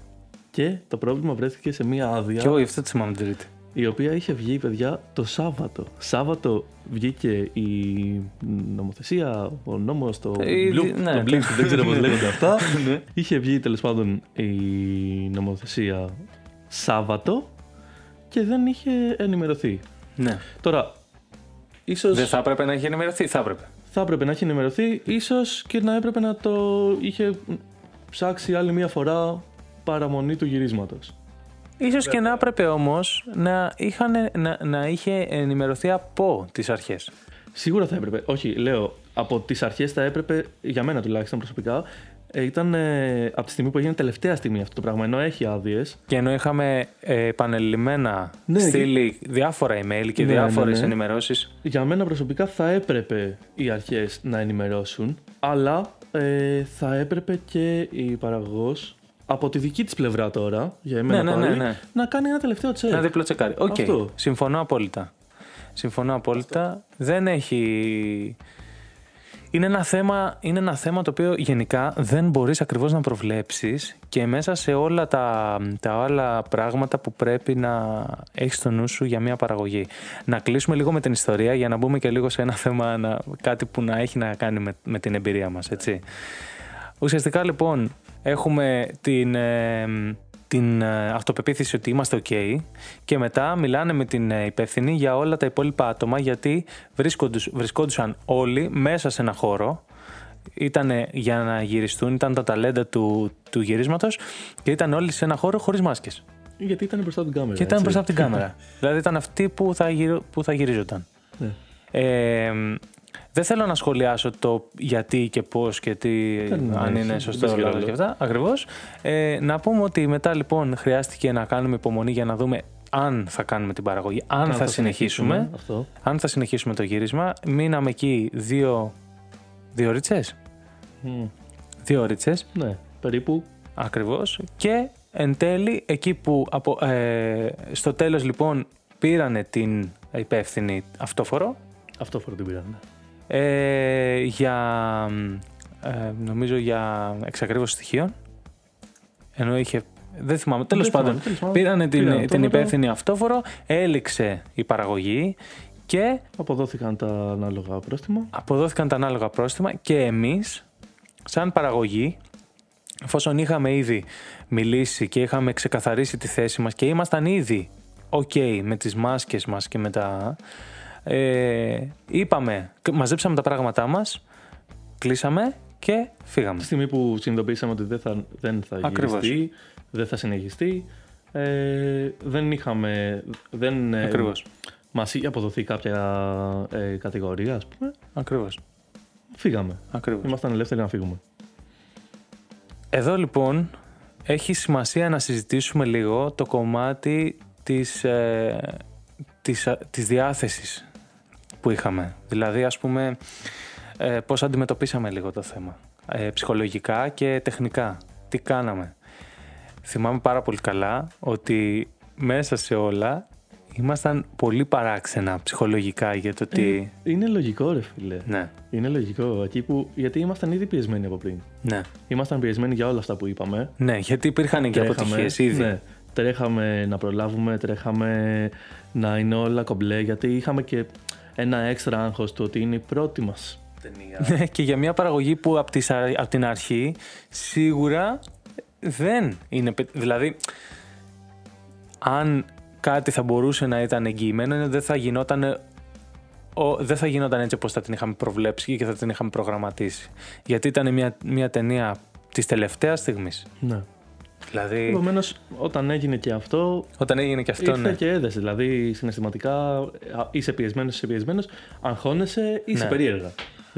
και το πρόβλημα βρέθηκε σε μία άδεια Και εγώ γι' αυτό τη θυμάμαι την Τρίτη. η οποία είχε βγει, παιδιά, το Σάββατο. Σάββατο βγήκε η, νομο- νομοθεσία, ο νόμος, το Ε, Blue, ναι. το Blink, δεν ξέρω πώς λέγονται αυτά. Είχε βγει τέλος πάντων η νομοθεσία Σάββατο και δεν είχε ενημερωθεί. Ναι. Τώρα, ίσως Δεν θα έπρεπε να έχει ενημερωθεί, θα έπρεπε. θα έπρεπε να έχει ενημερωθεί, ίσως και να έπρεπε να το είχε ψάξει άλλη μία φορά παραμονή του γυρίσματος. Ίσως και να έπρεπε όμως να, είχαν, να, να είχε ενημερωθεί από τις αρχές. Σίγουρα θα έπρεπε. Όχι, λέω, από τις αρχές θα έπρεπε, για μένα τουλάχιστον προσωπικά, ε, ήταν ε, από τη στιγμή που έγινε τελευταία στιγμή αυτό το πράγμα, ενώ έχει άδειες. Και ενώ είχαμε ε, επανειλημμένα Ναι, στείλει διάφορα email και Ναι, διάφορες ναι, ναι. ενημερώσεις Για μένα προσωπικά θα έπρεπε οι αρχές να ενημερώσουν, αλλά ε, θα έπρεπε και η παραγωγός από τη δική της πλευρά τώρα, για εμένα Ναι, ναι, πάλι, ναι, ναι. να κάνει ένα τελευταίο τσεκ. Ένα διπλό τσεκάρι. Οκ. Αυτό. Συμφωνώ απόλυτα. Συμφωνώ απόλυτα. Δεν έχει. Είναι ένα, θέμα, είναι ένα θέμα το οποίο γενικά δεν μπορείς ακριβώς να προβλέψεις και μέσα σε όλα τα, τα άλλα πράγματα που πρέπει να έχεις στο νου σου για μια παραγωγή. Να κλείσουμε λίγο με την ιστορία για να μπούμε και λίγο σε ένα θέμα, να, κάτι που να έχει να κάνει με, με την εμπειρία μας, έτσι. Ουσιαστικά λοιπόν έχουμε την, ε, την ε, αυτοπεποίθηση ότι είμαστε ok και μετά μιλάνε με την ε, υπεύθυνη για όλα τα υπόλοιπα άτομα γιατί βρίσκοντουσ- βρισκόντουσαν όλοι μέσα σε ένα χώρο ήταν για να γυριστούν, ήταν τα ταλέντα του, του γυρίσματος και ήταν όλοι σε ένα χώρο χωρίς μάσκες. Γιατί ήταν μπροστά από την κάμερα. Και ήταν έτσι. μπροστά από την κάμερα. δηλαδή ήταν αυτοί που θα, γυρι- που θα γυρίζονταν. Ναι. Ε, δεν θέλω να σχολιάσω το γιατί και πώς και τι, Δεν αν έχει, είναι δεν σωστό παίζει λάθος ρόλο. και αυτά. Ακριβώς. Ε, να πούμε ότι μετά λοιπόν χρειάστηκε να κάνουμε υπομονή για να δούμε αν θα κάνουμε την παραγωγή, αν, θα, συνεχίσουμε. Αυτό. Αν θα συνεχίσουμε το γύρισμα. Μείναμε εκεί δύο, δύο ώριτσε. Μμ. Δύο ώριτσε. Ναι, περίπου. Ακριβώς. Και εν τέλει, εκεί που από, ε, στο τέλος λοιπόν πήρανε την υπεύθυνη αυτόφορο Αυτό φορά την πήραν. Ναι. ε, για, ε, νομίζω για εξακρίβωση στοιχείων. Ενώ είχε, δεν θυμάμαι, τέλος Δεν πάντων, θυμάμαι, τέλος πάντων. πήρανε την, Πήραν την αυτόφορο. υπεύθυνη αυτόφορο, έληξε η παραγωγή και Αποδόθηκαν τα ανάλογα πρόστιμα. αποδόθηκαν τα ανάλογα πρόστιμα και εμείς σαν παραγωγή εφόσον είχαμε ήδη μιλήσει και είχαμε ξεκαθαρίσει τη θέση μας και ήμασταν ήδη ok με τις μάσκες μας και με τα ε, είπαμε, μαζέψαμε τα πράγματά μας κλείσαμε και φύγαμε Τη στιγμή που συνειδητοποίησαμε ότι δεν θα, δεν θα Ακριβώς. γυριστεί, δεν θα συνεχιστεί, ε, δεν είχαμε. Δεν, ε, Ακριβώς. Μας είχε αποδοθεί κάποια ε, κατηγορία, ας πούμε. Ακριβώς. Φύγαμε. Ακριβώς. Ήμασταν ελεύθεροι να φύγουμε. Εδώ λοιπόν έχει σημασία να συζητήσουμε λίγο το κομμάτι της, ε, της, α- της διάθεσης που είχαμε. Δηλαδή ας πούμε ε, πώς αντιμετωπίσαμε λίγο το θέμα. Ε, ψυχολογικά και τεχνικά. Τι κάναμε. Θυμάμαι πάρα πολύ καλά ότι μέσα σε όλα ήμασταν πολύ παράξενα ψυχολογικά για το ότι... Ε, είναι λογικό, ρε φίλε. Ναι, Είναι λογικό. Εκεί που, γιατί ήμασταν ήδη πιεσμένοι από πριν. ναι. Ήμασταν πιεσμένοι για όλα αυτά που είπαμε. Ναι, γιατί υπήρχαν και Τρέχαμε- αποτυχίες ήδη. Ναι, τρέχαμε να προλάβουμε, τρέχαμε να είναι όλα κομπλέ, γιατί είχαμε και ένα έξτρα άγχος του ότι είναι η πρώτη μας ταινία. Ναι, και για μια παραγωγή που από, τις, α- από την αρχή σίγουρα δεν είναι. πε- Δηλαδή, αν κάτι θα μπορούσε να ήταν εγγυημένο, είναι ότι δεν θα γινόταν, ο, δεν θα γινόταν έτσι όπως θα την είχαμε προβλέψει και θα την είχαμε προγραμματίσει. Γιατί ήταν μια, μια ταινία της τελευταίας στιγμής. ναι. Δηλαδή, Επομένως, όταν έγινε και αυτό, όταν έγινε και αυτό, ήρθε ναι. και έδεσε. Δηλαδή, συναισθηματικά α, είσαι πιεσμένος, είσαι πιεσμένος, αγχώνεσαι, είσαι Ναι. περίεργα.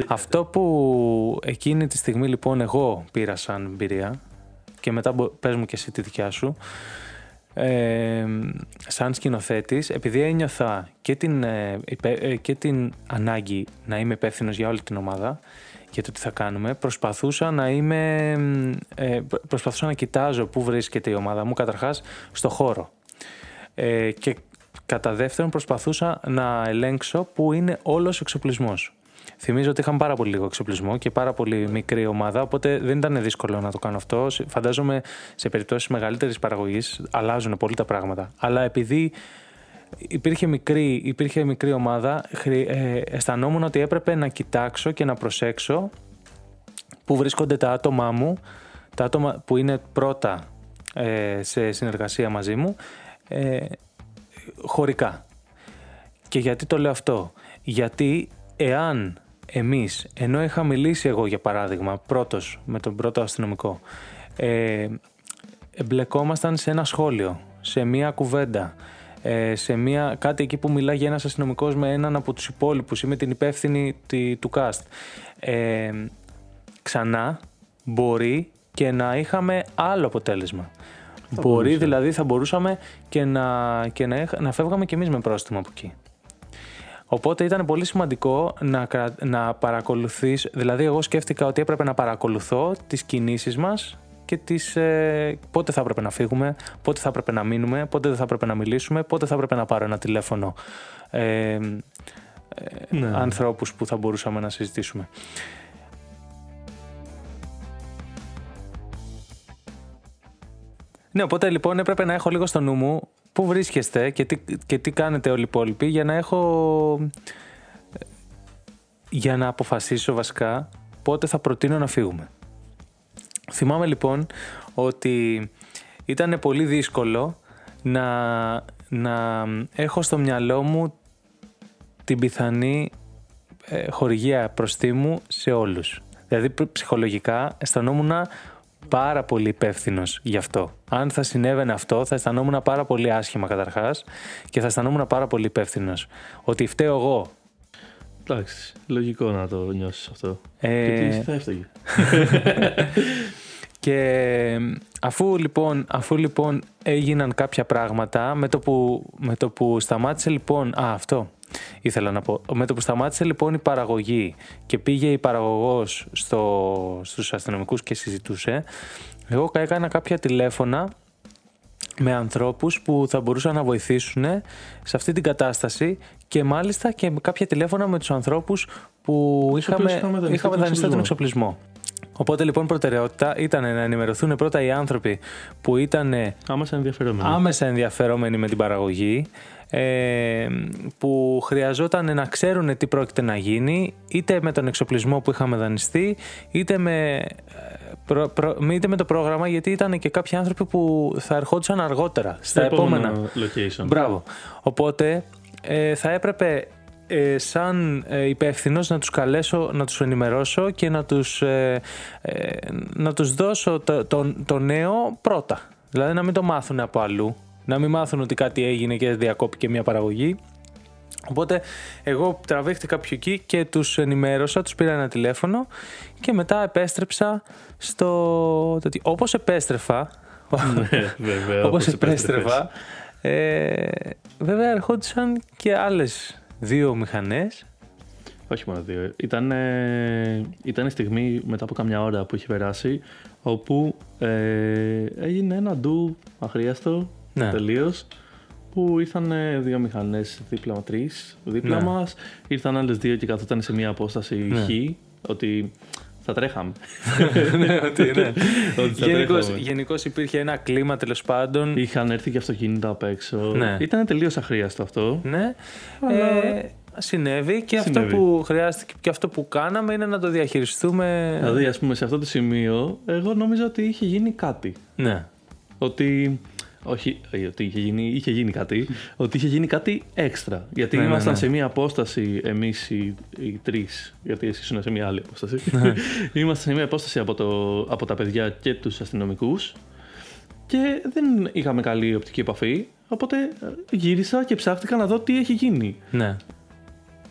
Αυτό που εκείνη τη στιγμή λοιπόν εγώ πήρα σαν εμπειρία και μετά μπο- πες μου και εσύ τη δικιά σου ε, σαν σκηνοθέτης επειδή ένιωθα και την, ε, υπε- ε, και την ανάγκη να είμαι υπεύθυνος για όλη την ομάδα για το τι θα κάνουμε προσπαθούσα να είμαι ε, προ- προσπαθούσα να κοιτάζω πού βρίσκεται η ομάδα μου καταρχάς στο χώρο ε, και κατά δεύτερον προσπαθούσα να ελέγξω πού είναι όλος ο εξοπλισμός. Θυμίζω ότι είχαμε πάρα πολύ λίγο εξοπλισμό και πάρα πολύ μικρή ομάδα, οπότε δεν ήταν δύσκολο να το κάνω αυτό. Φαντάζομαι σε περιπτώσεις μεγαλύτερης παραγωγής αλλάζουν πολύ τα πράγματα. Αλλά επειδή υπήρχε μικρή, υπήρχε μικρή ομάδα, ε, αισθανόμουν ότι έπρεπε να κοιτάξω και να προσέξω που βρίσκονται τα άτομά μου, τα άτομα που είναι πρώτα ε, σε συνεργασία μαζί μου, ε, χωρικά. Και γιατί το λέω αυτό; Γιατί εάν εμείς, ενώ είχα μιλήσει εγώ για παράδειγμα πρώτος με τον πρώτο αστυνομικό, ε, εμπλεκόμασταν σε ένα σχόλιο, σε μία κουβέντα, ε, σε μια, κάτι εκεί που μιλάει για ένας αστυνομικός με έναν από τους υπόλοιπους ή με την υπεύθυνη του cast. Ε, ξανά μπορεί και να είχαμε άλλο αποτέλεσμα. μπορεί δηλαδή θα μπορούσαμε και να, και να, να φεύγαμε κι εμείς με πρόστιμο από εκεί. Οπότε ήταν πολύ σημαντικό να, να παρακολουθείς, δηλαδή εγώ σκέφτηκα ότι έπρεπε να παρακολουθώ τις κινήσεις μας και τις, ε, πότε θα έπρεπε να φύγουμε, πότε θα έπρεπε να μείνουμε, πότε δεν θα έπρεπε να μιλήσουμε, πότε θα έπρεπε να πάρω ένα τηλέφωνο ε, ε, ναι. ανθρώπους που θα μπορούσαμε να συζητήσουμε. Ναι, οπότε λοιπόν έπρεπε να έχω λίγο στο νου μου πού βρίσκεστε και τι, και τι κάνετε όλοι οι υπόλοιποι για να έχω... για να αποφασίσω βασικά πότε θα προτείνω να φύγουμε. Θυμάμαι λοιπόν ότι ήταν πολύ δύσκολο να, να έχω στο μυαλό μου την πιθανή ε, χορηγία προστίμου σε όλους. Δηλαδή ψυχολογικά αισθανόμουν πάρα πολύ υπεύθυνος γι' αυτό. Αν θα συνέβαινε αυτό, θα αισθανόμουν πάρα πολύ άσχημα καταρχάς και θα αισθανόμουν πάρα πολύ υπεύθυνος. Ότι φταίω εγώ. Εντάξει, λογικό να το νιώσεις αυτό. Ε... Και τι θα έφταιγε. και αφού λοιπόν, αφού λοιπόν έγιναν κάποια πράγματα, με το που, με το που σταμάτησε λοιπόν. Α, αυτό ήθελα να πω. Με το που σταμάτησε λοιπόν η παραγωγή και πήγε η παραγωγός στο, στους αστυνομικούς και συζητούσε, εγώ έκανα κάποια τηλέφωνα με ανθρώπους που θα μπορούσαν να βοηθήσουν σε αυτή την κατάσταση και μάλιστα και κάποια τηλέφωνα με τους ανθρώπους που είχαμε, είχαμε δανειστεί τον εξοπλισμό. Οπότε λοιπόν προτεραιότητα ήταν να ενημερωθούν πρώτα οι άνθρωποι που ήταν άμεσα ενδιαφερόμενοι, άμεσα ενδιαφερόμενοι με την παραγωγή ε, που χρειαζόταν να ξέρουν τι πρόκειται να γίνει είτε με τον εξοπλισμό που είχαμε δανειστεί είτε με, προ, προ, είτε με το πρόγραμμα γιατί ήταν και κάποιοι άνθρωποι που θα ερχόντουσαν αργότερα στα, επόμενα location. Μπράβο. Οπότε ε, θα έπρεπε ε, σαν ε, υπεύθυνος να τους καλέσω, να τους ενημερώσω και να τους, ε, ε να τους δώσω το, το, το νέο πρώτα. Δηλαδή να μην το μάθουν από αλλού να μην μάθουν ότι κάτι έγινε και διακόπηκε μια παραγωγή. Οπότε εγώ τραβήχτηκα πιο εκεί και τους ενημέρωσα, τους πήρα ένα τηλέφωνο και μετά επέστρεψα στο... Όπως επέστρεφα, ναι, βέβαια, όπως επέστρεφα, ε, βέβαια ερχόντουσαν και άλλες δύο μηχανές όχι μόνο δύο. Ήταν, ε, ήταν η στιγμή μετά από καμιά ώρα που είχε περάσει όπου ε, έγινε ένα ντου αχρίαστο ναι. τελείως. Που ήρθαν δύο μηχανές δίπλα μας, τρεις δίπλα ναι. μας. Ήρθαν άλλες δύο και καθόταν σε μια απόσταση ναι. χ. Ότι θα τρέχαμε. ναι, ότι, ναι. Γενικώ υπήρχε ένα κλίμα τέλος πάντων. Είχαν έρθει και αυτοκίνητα απ' έξω. Ναι. Ήταν τελείως αχρίαστο αυτό. Ναι. Αλλά... Ε, συνέβη και αυτό που χρειάστηκε και αυτό που κάναμε είναι να το διαχειριστούμε. Δηλαδή, ας πούμε, σε αυτό το σημείο, εγώ νόμιζα ότι είχε γίνει κάτι. Ναι. Ότι όχι ε, ότι είχε γίνει, είχε γίνει κάτι, ότι είχε γίνει κάτι έξτρα. Γιατί ναι, ναι ήμασταν ναι. σε μία απόσταση εμείς οι, οι τρεις, γιατί εσύ ήσουν σε μία άλλη απόσταση. Ναι. ήμασταν σε μία απόσταση από, το, από τα παιδιά και τους αστυνομικούς και δεν είχαμε καλή οπτική επαφή. Οπότε γύρισα και ψάχτηκα να δω τι έχει γίνει. Ναι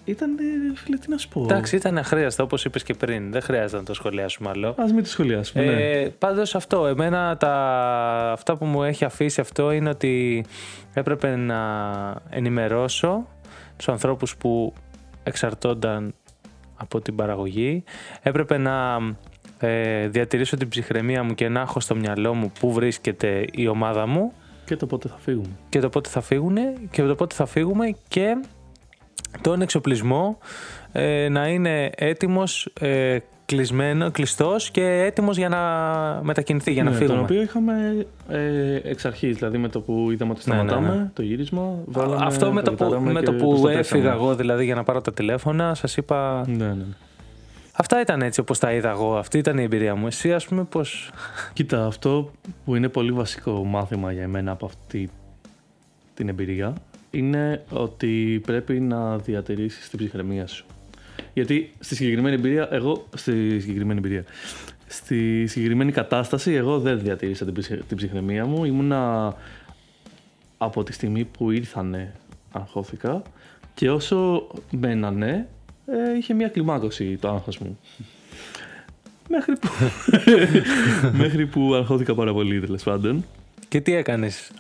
ήταν, φίλε, τι να σου πω. Εντάξει, ήταν αχρίαστο όπως είπες και πριν. Δεν χρειάζεται να το σχολιάσουμε άλλο. Α μην το σχολιάσουμε. Ναι. Ε, Πάντως αυτό, εμένα τα, αυτά που μου έχει αφήσει αυτό είναι ότι έπρεπε να ενημερώσω τους ανθρώπους που εξαρτώνταν από την παραγωγή. Έπρεπε να ε, διατηρήσω την ψυχραιμία μου και να έχω στο μυαλό μου πού βρίσκεται η ομάδα μου. Και το πότε θα φύγουμε. Και το πότε θα φύγουν και το πότε θα φύγουμε και τον εξοπλισμό ε, να είναι έτοιμος, ε, κλεισμένο, κλειστός και έτοιμος για να μετακινηθεί, για να Ναι, φύγουμε. Τον οποίο είχαμε ε, εξ αρχής, δηλαδή με το που είδαμε ότι Ναι, ναι, σταματάμε, ναι. το γύρισμα, βάλαμε, Αυτό με το, που, γιτάραμε με και το που προστατεύσαμε. έφυγα εγώ δηλαδή για να πάρω τα τηλέφωνα, σας είπα... Ναι, ναι. Αυτά ήταν έτσι όπως τα είδα εγώ, αυτή ήταν η εμπειρία μου. Εσύ ας πούμε πώς... Κοίτα, αυτό που είναι πολύ βασικό μάθημα για εμένα από αυτή την εμπειρία είναι ότι πρέπει να διατηρήσεις την ψυχραιμία σου. Γιατί στη συγκεκριμένη εμπειρία, εγώ, στη συγκεκριμένη εμπειρία, στη συγκεκριμένη κατάσταση, εγώ δεν διατήρησα την, ψυχ- την ψυχραιμία μου. Ήμουνα από τη στιγμή που ήρθανε, αγχώθηκα και όσο μένανε, ε, είχε μια κλιμάκωση το άγχος μου. Μέχρι που, μέχρι που αγχώθηκα πάρα πολύ τέλος πάντων. Και τι έκανες;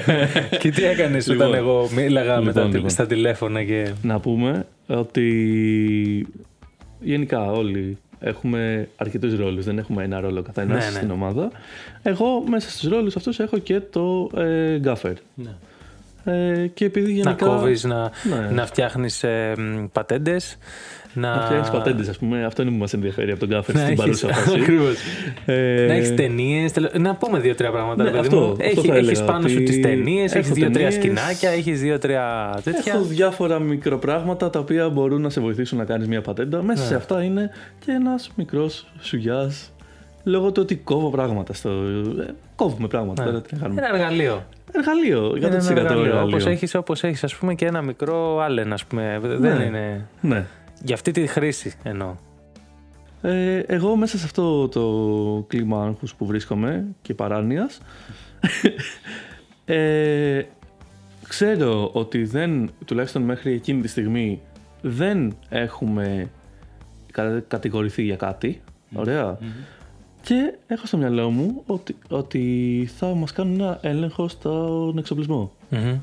και τι έκανες Λοιπόν. όταν εγώ μίλαγα με τα, Λοιπόν, λοιπόν. στα τηλέφωνα και... Να πούμε ότι γενικά όλοι έχουμε αρκετούς ρόλους, δεν έχουμε ένα ρόλο καθένας Ναι, ναι. στην ομάδα. Εγώ μέσα στους ρόλους αυτούς έχω και το ε, γκάφερ. Ε, και επειδή γενικά... Να κόβεις, να, Ναι. να φτιάχνεις ε, μ, πατέντες. Να, Να φτιάχνεις πατέντες, ας πούμε. Αυτό είναι που μας ενδιαφέρει από τον γκάφερ Να στην έχεις- παρούσα φάση. Ακριβώς. Ε, Να έχεις ταινίες. Να πούμε δύο-τρία πράγματα. Ναι, ρε παιδί αυτό, μου. αυτό Έχει, θα έχεις έλεγα, πάνω σου ότι τις ταινίες, έχεις έχω δύο-τρία ταινίες. σκηνάκια, έχεις δύο-τρία τέτοια. Έχω διάφορα μικροπράγματα τα οποία μπορούν να σε βοηθήσουν να κάνεις μια πατέντα. Μέσα Ναι. σε αυτά είναι και ένας μικρός σουγιάς λόγω του ότι κόβω πράγματα. Στο... ε, κόβουμε πράγματα. Ναι. τώρα τι να κάνουμε. Ένα εργαλείο. Εργαλείο, 100% Είναι ένα εργαλείο. εργαλείο. Όπως έχεις, όπως έχεις ας πούμε και ένα μικρό άλεν ας πούμε. Δεν Ναι. είναι... Ναι. Για αυτή τη χρήση εννοώ. Ε, εγώ μέσα σε αυτό το κλίμα άγχους που βρίσκομαι και παράνοιας ε, ξέρω ότι δεν, τουλάχιστον μέχρι εκείνη τη στιγμή δεν έχουμε κα- κατηγορηθεί για κάτι. Ωραία. Και έχω στο μυαλό μου ότι, ότι θα μας κάνουν ένα έλεγχο στον εξοπλισμό. Μμμ.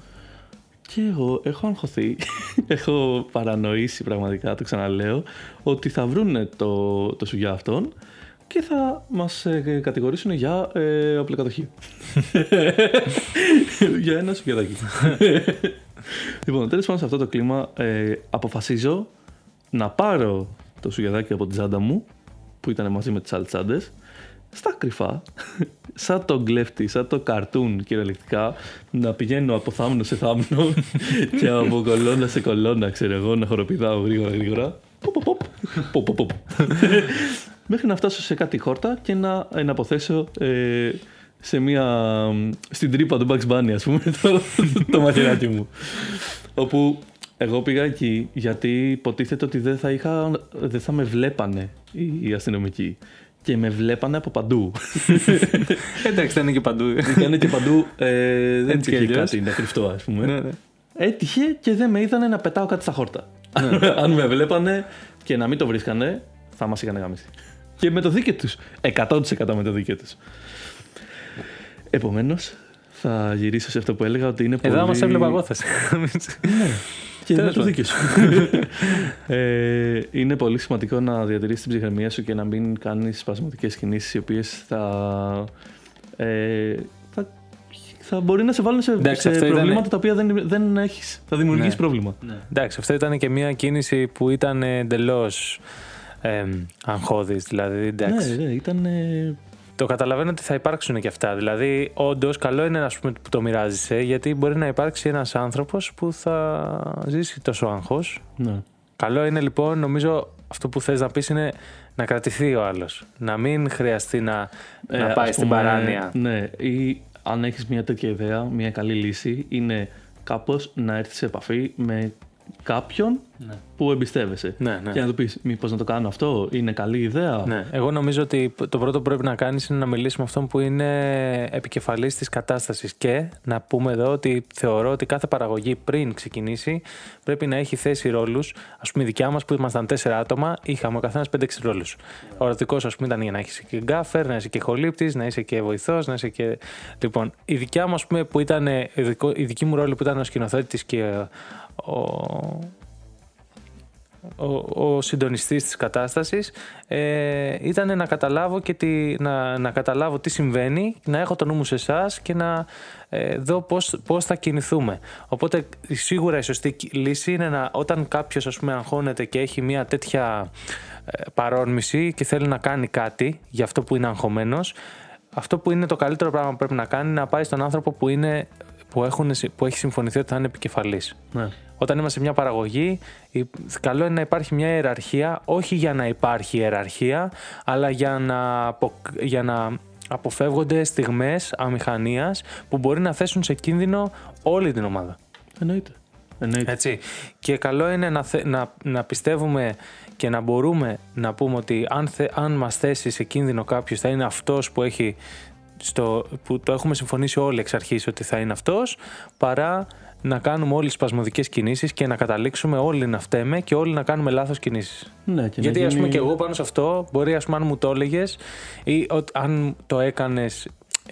Και εγώ έχω αγχωθεί, έχω παρανοήσει πραγματικά, το ξαναλέω, ότι θα βρούνε το, το σουγιά αυτόν και θα μας ε, κατηγορήσουν για ε, οπλοκατοχή. για ένα σουγιαδάκι. λοιπόν, τέλος πάντων σε αυτό το κλίμα ε, αποφασίζω να πάρω το σουγιαδάκι από την τσάντα μου, που ήταν μαζί με τις άλλες τσάντες, στα κρυφά, σαν το κλέφτη, σαν το καρτούν κυριολεκτικά, να πηγαίνω από θάμνο σε θάμνο και από κολόνα σε κολόνα, ξέρω εγώ, να χοροπηδάω γρήγορα γρήγορα. Ποπ, ποπ, ποπ, ποπ, ποπ. Μέχρι να φτάσω σε κάτι χόρτα και να, ε, να αποθέσω ε, σε μια, στην τρύπα του Bugs Bunny, ας πούμε, το, το μαχαιράκι μου. Όπου εγώ πήγα εκεί γιατί υποτίθεται ότι δεν θα, είχα, δεν θα με βλέπανε οι, οι αστυνομικοί. Και με βλέπανε από παντού. Εντάξει, δεν είναι και παντού. Ήταν και παντού. Ε, δεν Έτσι κι υπήρχε αλλιώς. κάτι να κρυφτώ, ας πούμε. Ναι, ναι. Έτυχε και δεν με είδανε να πετάω κάτι στα χόρτα. Αν με βλέπανε και να μην το βρίσκανε, θα μας είχαν γαμίσει. Και με το δίκαιο τους. 100% με το δίκαιο τους. Επομένως, θα γυρίσω σε αυτό που έλεγα ότι είναι πολύ. Εδώ μας έβλεπα εγώ θα σε Και με Τέλος το πάντων. δίκαιο σου. ε, είναι πολύ σημαντικό να διατηρήσεις την ψυχραιμία σου και να μην κάνεις σπασμωδικές κινήσεις οι οποίες θα, ε, θα. θα μπορεί να σε βάλουν σε, Εντάξει, σε αυτό ήταν- προβλήματα τα οποία δεν, δεν έχεις. Θα δημιουργήσεις Ναι. πρόβλημα. Εντάξει, αυτό ήταν και μια κίνηση που ήταν εντελώς ε, αγχώδης. Δηλαδή, εντάξει. Ναι, ναι, ήταν. Ε, Το καταλαβαίνω ότι θα υπάρξουν και αυτά. Δηλαδή, όντως, καλό είναι ας πούμε, που το μοιράζεσαι, γιατί μπορεί να υπάρξει ένας άνθρωπος που θα ζήσει τόσο άγχος. ναι. Καλό είναι λοιπόν, νομίζω, αυτό που θες να πεις είναι να κρατηθεί ο άλλος. Να μην χρειαστεί να, Ε, να ας πάει στην πούμε, παράνοια. Ναι, ή αν έχεις μια τέτοια ιδέα, μια καλή λύση είναι κάπως να έρθεις σε επαφή με κάποιον Ναι. που εμπιστεύεσαι. Ναι, ναι. Και να του πεις μήπως να το κάνω αυτό, είναι καλή ιδέα. Ναι, εγώ νομίζω ότι το πρώτο που πρέπει να κάνεις είναι να μιλήσεις με αυτόν που είναι επικεφαλής της κατάστασης και να πούμε εδώ ότι θεωρώ ότι κάθε παραγωγή πριν ξεκινήσει πρέπει να έχει θέσει ρόλους. Ας πούμε η δικιά μας που ήμασταν τέσσερα άτομα είχαμε ο καθένας 5-6 ρόλους. Ο ερωτικός ας πούμε ήταν για να είσαι και γκάφερ, να είσαι και χολύπτης, να είσαι και βοηθός, να είσαι και... Λοιπόν, η δικιά μου ας πούμε που ήταν, ε, ειδικό- η δική μου ρόλη που ήταν ο σκηνοθέτης και ο, ο, ο συντονιστής της κατάστασης ε, ήταν να καταλάβω, και τι, να, να καταλάβω τι συμβαίνει, να έχω το νου μου σε εσάς και να ε, δω πώς, πώς θα κινηθούμε. Οπότε σίγουρα η σωστή λύση είναι να όταν κάποιος ας πούμε αγχώνεται και έχει μια τέτοια ε, παρόρμηση και θέλει να κάνει κάτι για αυτό που είναι αγχωμένος, αυτό που είναι το καλύτερο πράγμα που πρέπει να κάνει είναι να πάει στον άνθρωπο που, είναι, που, έχουν, που έχει συμφωνηθεί ότι θα είναι επικεφαλής. Ναι. Όταν είμαστε σε μια παραγωγή, καλό είναι να υπάρχει μια ιεραρχία, όχι για να υπάρχει ιεραρχία, αλλά για να, για να αποφεύγονται στιγμές αμηχανίας που μπορεί να θέσουν σε κίνδυνο όλη την ομάδα. Εννοείται. Εννοείται. Έτσι. Και καλό είναι να, να, να πιστεύουμε και να μπορούμε να πούμε ότι αν, θε, αν μας θέσει σε κίνδυνο κάποιος θα είναι αυτός που έχει στο, που το έχουμε συμφωνήσει όλοι εξ αρχής ότι θα είναι αυτός παρά να κάνουμε όλοι σπασμωδικές κινήσεις και να καταλήξουμε όλοι να φταίμε και όλοι να κάνουμε λάθος κινήσεις. Ναι, και Γιατί, να α πούμε, γίνει- και εγώ πάνω σε αυτό, μπορεί, ας πούμε, αν μου το έλεγες ή ότι αν το έκανε.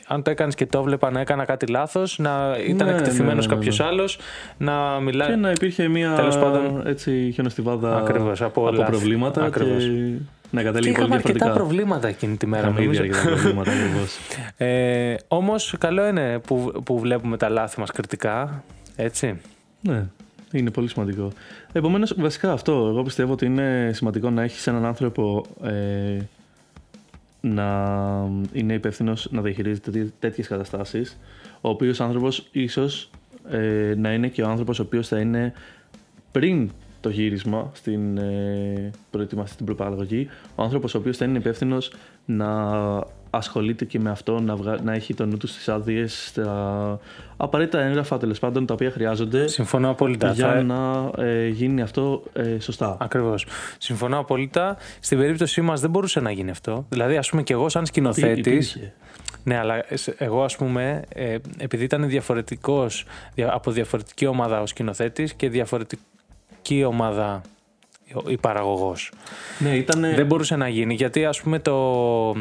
Αν το έκανες και το έβλεπα να έκανα κάτι λάθος, να ήταν Ναι, εκτεθειμένος ναι, ναι, ναι, κάποιο άλλος, να μιλάει. Και να υπήρχε μια Τέλος πάντων- έτσι, χιονοστιβάδα Ακριβώς, από όλα. προβλήματα Ακριβώς. και να Και κατέληγε πολύ είχαμε αρκετά διαφορετικά. προβλήματα εκείνη τη μέρα, Είχαμε ήδη νομίζω. αρκετά προβλήματα ακριβώς. Ε, Όμως, καλό είναι που, που βλέπουμε τα λάθη μας κριτικά. Έτσι. Ναι, είναι πολύ σημαντικό. Επομένως, βασικά αυτό. Εγώ πιστεύω ότι είναι σημαντικό να έχεις έναν άνθρωπο ε, να είναι υπεύθυνος να διαχειρίζεται τέτοιες καταστάσεις. Ο οποίος άνθρωπος ίσως ε, να είναι και ο άνθρωπος ο οποίος θα είναι πριν το γύρισμα στην ε, προετοιμασία στην προπαραγωγή. Ο άνθρωπος ο οποίος θα είναι υπεύθυνος να ασχολείται και με αυτό, να, βγα... να έχει το νου του στις άδειες, στα απαραίτητα έγγραφα τέλος πάντων τα οποία χρειάζονται Συμφωνώ απόλυτα. για Θα- να ε, γίνει αυτό ε, σωστά. Ακριβώς. Συμφωνώ απόλυτα. Στην περίπτωσή μας δεν μπορούσε να γίνει αυτό. Δηλαδή, ας πούμε, και εγώ, σαν σκηνοθέτη. Υπήρχε. Ναι, αλλά σε- εγώ, ας πούμε, ε, επειδή ήταν διαφορετικός από διαφορετική ομάδα ο σκηνοθέτης και διαφορετική ομάδα η παραγωγός. Ναι, ήταν. Δεν μπορούσε να γίνει γιατί, ας πούμε, το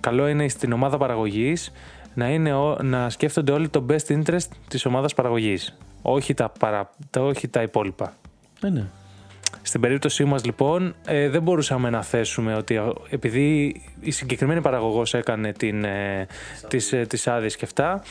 καλό είναι στην ομάδα παραγωγής να, είναι, ο- να σκέφτονται όλοι το best interest της ομάδας παραγωγής. Όχι τα, παρα, τα, όχι τα υπόλοιπα. Ναι, ναι. Στην περίπτωσή μας λοιπόν ε, δεν μπορούσαμε να θέσουμε ότι ε, επειδή η συγκεκριμένη παραγωγός έκανε την, ε, τις, ε, τις άδειες και αυτά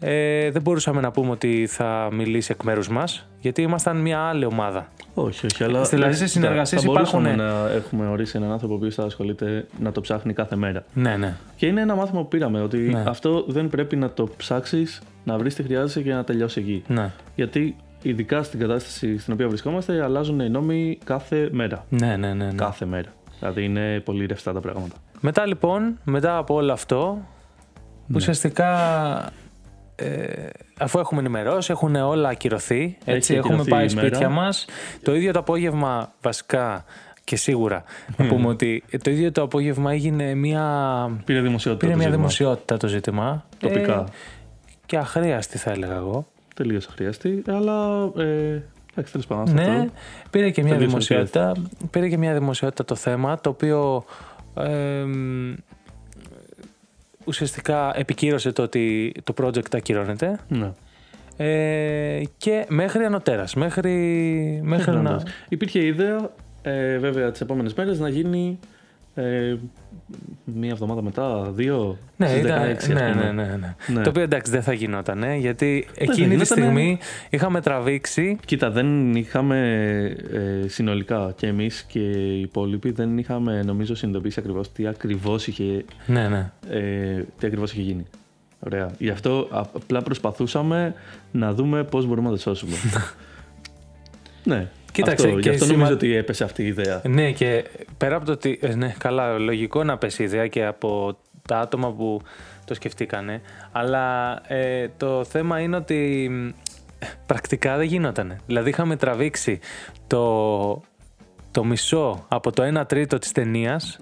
ε, δεν μπορούσαμε να πούμε ότι θα μιλήσει εκ μέρους μας γιατί ήμασταν μια άλλη ομάδα. Όχι, όχι, αλλά. Δηλαδή, σε ε, συνεργασίες θα μπορούσαμε υπάρχουν- να έχουμε ορίσει έναν άνθρωπο ο οποίος θα ασχολείται να το ψάχνει κάθε μέρα. Ναι, ναι. Και είναι ένα μάθημα που πήραμε ότι Ναι. αυτό δεν πρέπει να το ψάξεις, να βρεις τι χρειάζεσαι και να τελειώσει εκεί. Ναι, Γιατί ειδικά στην κατάσταση στην οποία βρισκόμαστε αλλάζουν οι νόμοι κάθε μέρα. ναι, ναι. ναι, ναι. Κάθε μέρα. Δηλαδή είναι πολύ ρευστά τα πράγματα. Μετά λοιπόν, μετά από όλο αυτό, ουσιαστικά ε, αφού έχουμε ενημερώσει, έχουν όλα ακυρωθεί, έτσι, Έχει έχουμε ακυρωθεί πάει η μέρα. σπίτια μας. Το ίδιο το απόγευμα βασικά και σίγουρα να πούμε ότι το ίδιο το απόγευμα έγινε μια, Πήρε δημοσιότητα. πήρε το μια ζήτημα. δημοσιότητα το ζήτημα. Τοπικά. Ε, και αχρίαστη θα έλεγα εγώ. Τελείως αχρίαστη, αλλά. Ε, εντάξει, τέλος πάντων. Ναι, αυτό. πήρε και μια Τελείως δημοσιότητα. Πήρε και μια δημοσιότητα το θέμα, το οποίο ε, μ, ουσιαστικά επικύρωσε το ότι το project ακυρώνεται. Ναι. Ε, και μέχρι ανωτέρας, μέχρι, μέχρι να... Εντάξει. Υπήρχε ιδέα, ε, βέβαια, τις επόμενες μέρες να γίνει ε, μία εβδομάδα μετά, δύο. Ναι, στις ήταν, 16, ας ναι, πούμε. ναι, ναι, ναι. Ναι. Το οποίο εντάξει δεν θα γινόταν, ε, γιατί θα εκείνη τη γινότανε. στιγμή είχαμε τραβήξει. Κοίτα, δεν είχαμε ε, συνολικά και εμείς και οι υπόλοιποι δεν είχαμε νομίζω συνειδητοποιήσει ακριβώς τι ακριβώς είχε, Ναι, ναι. ε, τι ακριβώς είχε γίνει. Ωραία. Γι' αυτό απλά προσπαθούσαμε να δούμε πώς μπορούμε να το σώσουμε. ναι. Κοίταξε, αυτό, και γι' αυτό σημα- νομίζω ότι έπεσε αυτή η ιδέα. Ναι, και πέρα από το ότι. ε, Ναι, καλά, λογικό να πέσει η ιδέα και από τα άτομα που το σκεφτήκανε. Αλλά ε, το θέμα είναι ότι μ, πρακτικά δεν γινότανε. Δηλαδή, είχαμε τραβήξει το, το μισό από το 1 τρίτο της ταινίας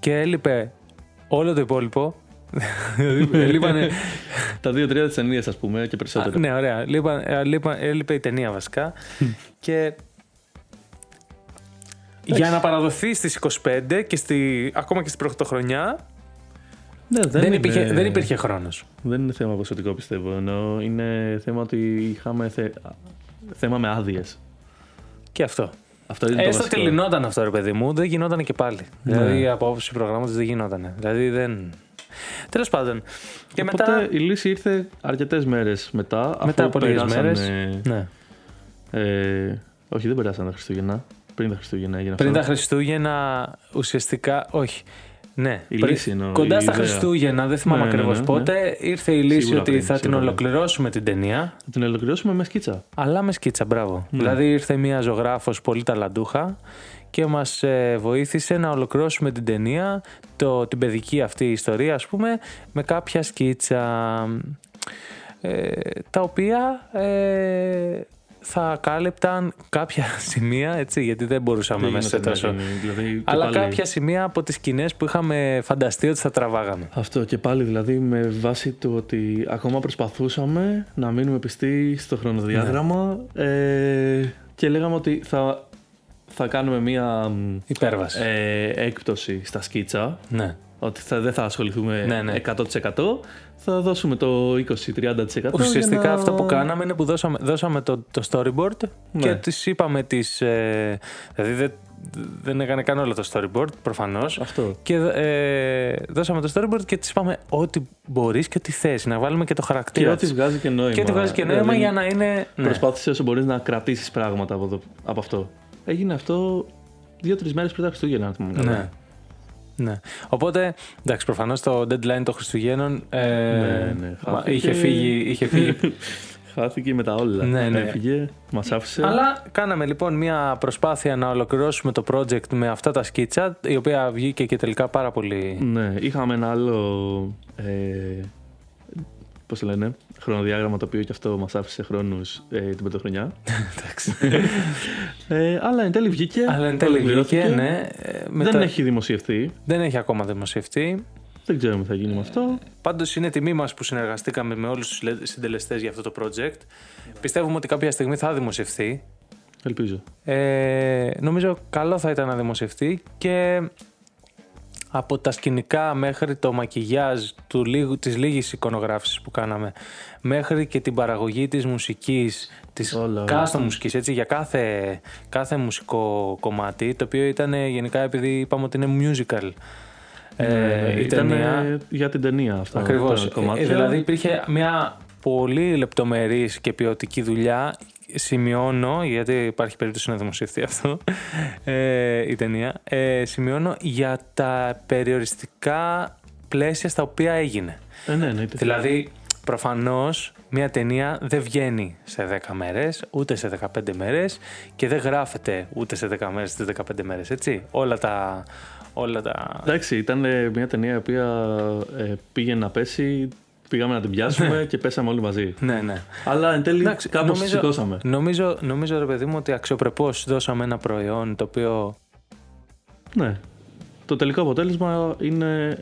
και έλειπε όλο το υπόλοιπο. Δηλαδή, έλειπανε- Τα δύο τρία της ταινίας, ας πούμε, και περισσότερο. Α, ναι, ωραία. Λείπα, ε, λείπα- έλειπε η ταινία βασικά. και για να παραδοθεί στις 25 και στη, ακόμα και στην πρωτοχρονιά Ναι, δεν, είναι- υπήρχε, δεν υπήρχε χρόνος. Δεν είναι θέμα ποσοτικό πιστεύω. Ενώ είναι θέμα ότι είχαμε θε... θέμα με άδειες. Και αυτό. Αυτό είναι το Έστω ότι βασικό. λυνόταν αυτό, ρε παιδί μου, δεν γινόταν και πάλι. Ναι. Δηλαδή από άποψη προγράμματος δεν γινόταν. Δηλαδή δεν. Τέλος πάντων. Και Οπότε μετά. η λύση ήρθε αρκετές μέρες μετά. Μετά αφού από λίγες περάσανε- μέρες. Ναι. Ε, όχι, δεν περάσαν τα Χριστούγεννα. Πριν τα Χριστούγεννα έγινε Πριν αυτό. τα Χριστούγεννα, ουσιαστικά. Όχι. Ναι, Η πριν- λύση εννοώ, κοντά η στα ιδέα. Χριστούγεννα, δεν θυμάμαι Ναι, ναι, ακριβώς ναι, ναι. πότε, ήρθε η λύση Σίγουρα ότι πριν, θα την σίγουρα πριν. ολοκληρώσουμε την ταινία. Θα την ολοκληρώσουμε με σκίτσα. Αλλά με σκίτσα, μπράβο. Ναι. Δηλαδή ήρθε μια ζωγράφος πολύ ταλαντούχα και μας ε, βοήθησε να ολοκληρώσουμε την ταινία, το, την παιδική αυτή ιστορία ας πούμε, με κάποια σκίτσα ε, τα οποία ε, θα κάλυπταν κάποια σημεία, έτσι, γιατί δεν μπορούσαμε Δεν μέσα σε γινόταν τόσο... να γίνει, δηλαδή, και Αλλά πάλι- κάποια σημεία από τις σκηνές που είχαμε φανταστεί ότι θα τραβάγαμε. Αυτό και πάλι δηλαδή με βάση του ότι ακόμα προσπαθούσαμε να μείνουμε πιστοί στο χρονοδιάγραμμα Ναι. ε, και λέγαμε ότι θα, θα κάνουμε μία μ, Υπέρβαση. ε, έκπτωση στα σκίτσα ναι. ότι θα, δεν θα ασχοληθούμε Ναι, ναι. 100% θα δώσουμε το 20-30% Ουσιαστικά για να- αυτό που κάναμε είναι που δώσαμε, δώσαμε το, το storyboard Ναι. και τις είπαμε τις... Ε, δηλαδή δεν, δεν έκανε καν όλο το storyboard προφανώς. Αυτό. Και ε, δώσαμε το storyboard και τις είπαμε ό,τι μπορείς και ό,τι θες. Να βάλουμε και το Και χαρακτήρα ό,τι της. βγάζει και νόημα. Και ό,τι βγάζει και νόημα Δηλαδή, για να είναι... Ναι. Προσπάθησε όσο μπορείς να κρατήσεις πράγματα από, το, από αυτό. Έγινε αυτό δύο-τρεις μέρες πριν τα Χριστούγεννα, αν θυμάμαι καλά. Ναι. ναι. Οπότε, εντάξει, προφανώς το deadline των Χριστουγέννων ε, Ναι, ναι, μα- χάθηκε. είχε φύγει. Είχε φύγει Χάθηκε με τα όλα. Ναι, ναι. Έφυγε, μας άφησε. Αλλά κάναμε λοιπόν μια προσπάθεια να ολοκληρώσουμε το project με αυτά τα σκίτσα, η οποία βγήκε και τελικά πάρα πολύ. Ναι, είχαμε ένα άλλο. Ε, Πώς το λένε, χρονοδιάγραμμα το οποίο και αυτό μας άφησε χρόνους ε, την πρωτοχρονιά. Εντάξει. Ε, αλλά εν τέλει βγήκε. Αλλά εν τέλει ολοκληρώθηκε. βγήκε, ναι. ε, Δεν μετά- έχει δημοσιευτεί. δεν έχει ακόμα δημοσιευτεί. Δεν ξέρουμε τι θα γίνει με αυτό. Πάντως είναι τιμή μας που συνεργαστήκαμε με όλους τους συντελεστές για αυτό το project. Πιστεύουμε ότι κάποια στιγμή θα δημοσιευθεί. Ελπίζω. Ε, νομίζω καλό θα ήταν να δημοσιευτεί και από τα σκηνικά μέχρι το μακιγιάζ του λίγου, της λίγης εικονογράφησης που κάναμε μέχρι και την παραγωγή της μουσικής της Όλα, όλα. κάθε μουσικής έτσι για κάθε, κάθε μουσικό κομμάτι το οποίο ήταν ε, γενικά επειδή είπαμε ότι είναι musical ε, η ήταν ταινία για την ταινία αυτό. Ακριβώς. τα κομμάτια. Ε, δηλαδή υπήρχε μια πολύ λεπτομερής και ποιοτική δουλειά. Σημειώνω, γιατί υπάρχει περίπτωση να δημοσιευτεί αυτό ε, η ταινία. Ε, σημειώνω για τα περιοριστικά πλαίσια στα οποία έγινε. Ε, ναι, ναι, Δηλαδή, προφανώς μια ταινία δεν βγαίνει σε 10 μέρες, ούτε σε 15 μέρες και δεν γράφεται ούτε σε 10 μέρες, στις 15 μέρες, έτσι. Όλα τα... Όλα τα... Εντάξει, ήταν ε, μια ταινία η οποία ε, πήγε να πέσει, πήγαμε να την πιάσουμε και πέσαμε όλοι μαζί. Ναι, ναι. Αλλά εν τέλει Εντάξει, κάπως νομίζω- σηκώσαμε. Νομίζω, νομίζω ρε παιδί μου ότι αξιοπρεπώς δώσαμε ένα προϊόν το οποίο Ναι. Το τελικό αποτέλεσμα είναι.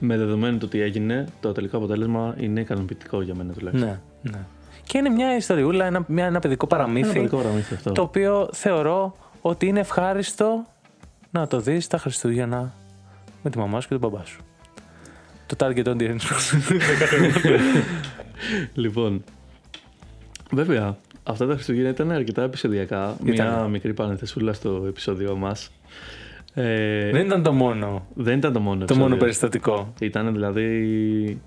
Με δεδομένο το τι έγινε, το τελικό αποτέλεσμα είναι ικανοποιητικό για μένα τουλάχιστον. ναι, ναι. Και είναι μια ιστοριούλα, ένα, μια, ένα παιδικό Ένα παραμύθι παιδικό παραμύθι αυτό. το οποίο θεωρώ ότι είναι ευχάριστο να το δεις τα Χριστούγεννα με τη μαμά σου και τον μπαμπά σου. Το target audience. Λοιπόν, βέβαια, αυτά τα Χριστούγεννα ήταν αρκετά επεισοδιακά. Μια Ήτανε. μικρή παρενθεσούλα στο επεισόδιο μας. Ε, Δεν ήταν το μόνο, δεν ήταν το μόνο το επεισόδιο. μόνο περιστατικό. Ήταν δηλαδή.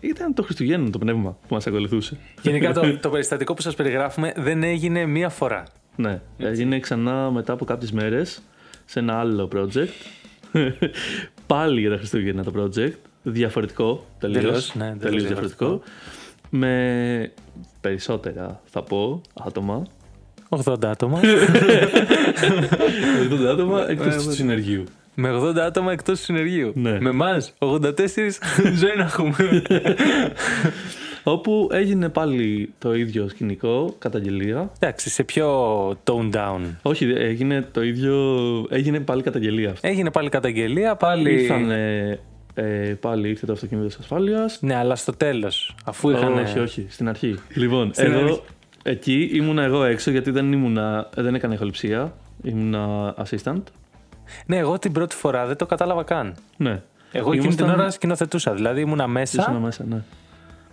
Ήταν το Χριστουγέννο το πνεύμα που μας ακολουθούσε. Γενικά το, το περιστατικό που σας περιγράφουμε δεν έγινε μία φορά. Ναι, έγινε ξανά μετά από κάποιες μέρες σε ένα άλλο project. Πάλι για τα Χριστούγεννα το project. Διαφορετικό, τελείως. Τελείως, ναι, τελείως τελείως διαφορετικό. διαφορετικό. Με περισσότερα, θα πω, άτομα. 80 άτομα. 80 άτομα εκτός Ε, του συνεργείου. με 80 άτομα εκτός του συνεργείου. Ναι. Με εμάς 84 ζωή να έχουμε. Όπου έγινε πάλι το ίδιο σκηνικό, καταγγελία. Εντάξει, σε πιο tone down. Όχι, έγινε το ίδιο, έγινε πάλι καταγγελία αυτό. Έγινε πάλι καταγγελία, πάλι. Ήρθαν, ε, ε, πάλι ήρθε το αυτοκίνητο της ασφάλειας. Ναι, αλλά στο τέλος. Αφού είχαν. Όχι, όχι, στην αρχή. Λοιπόν, Στην εγώ αρχή. εκεί ήμουνα εγώ έξω γιατί δεν, ήμουνα, δεν έκανα ηχοληψία. Ήμουνα assistant. Ναι, εγώ την πρώτη φορά δεν το κατάλαβα καν. Ναι. Εγώ εκείνη την Ήμασταν- ώρα σκηνοθετούσα. Δηλαδή ήμουνα μέσα Ήσουνα μέσα, ναι.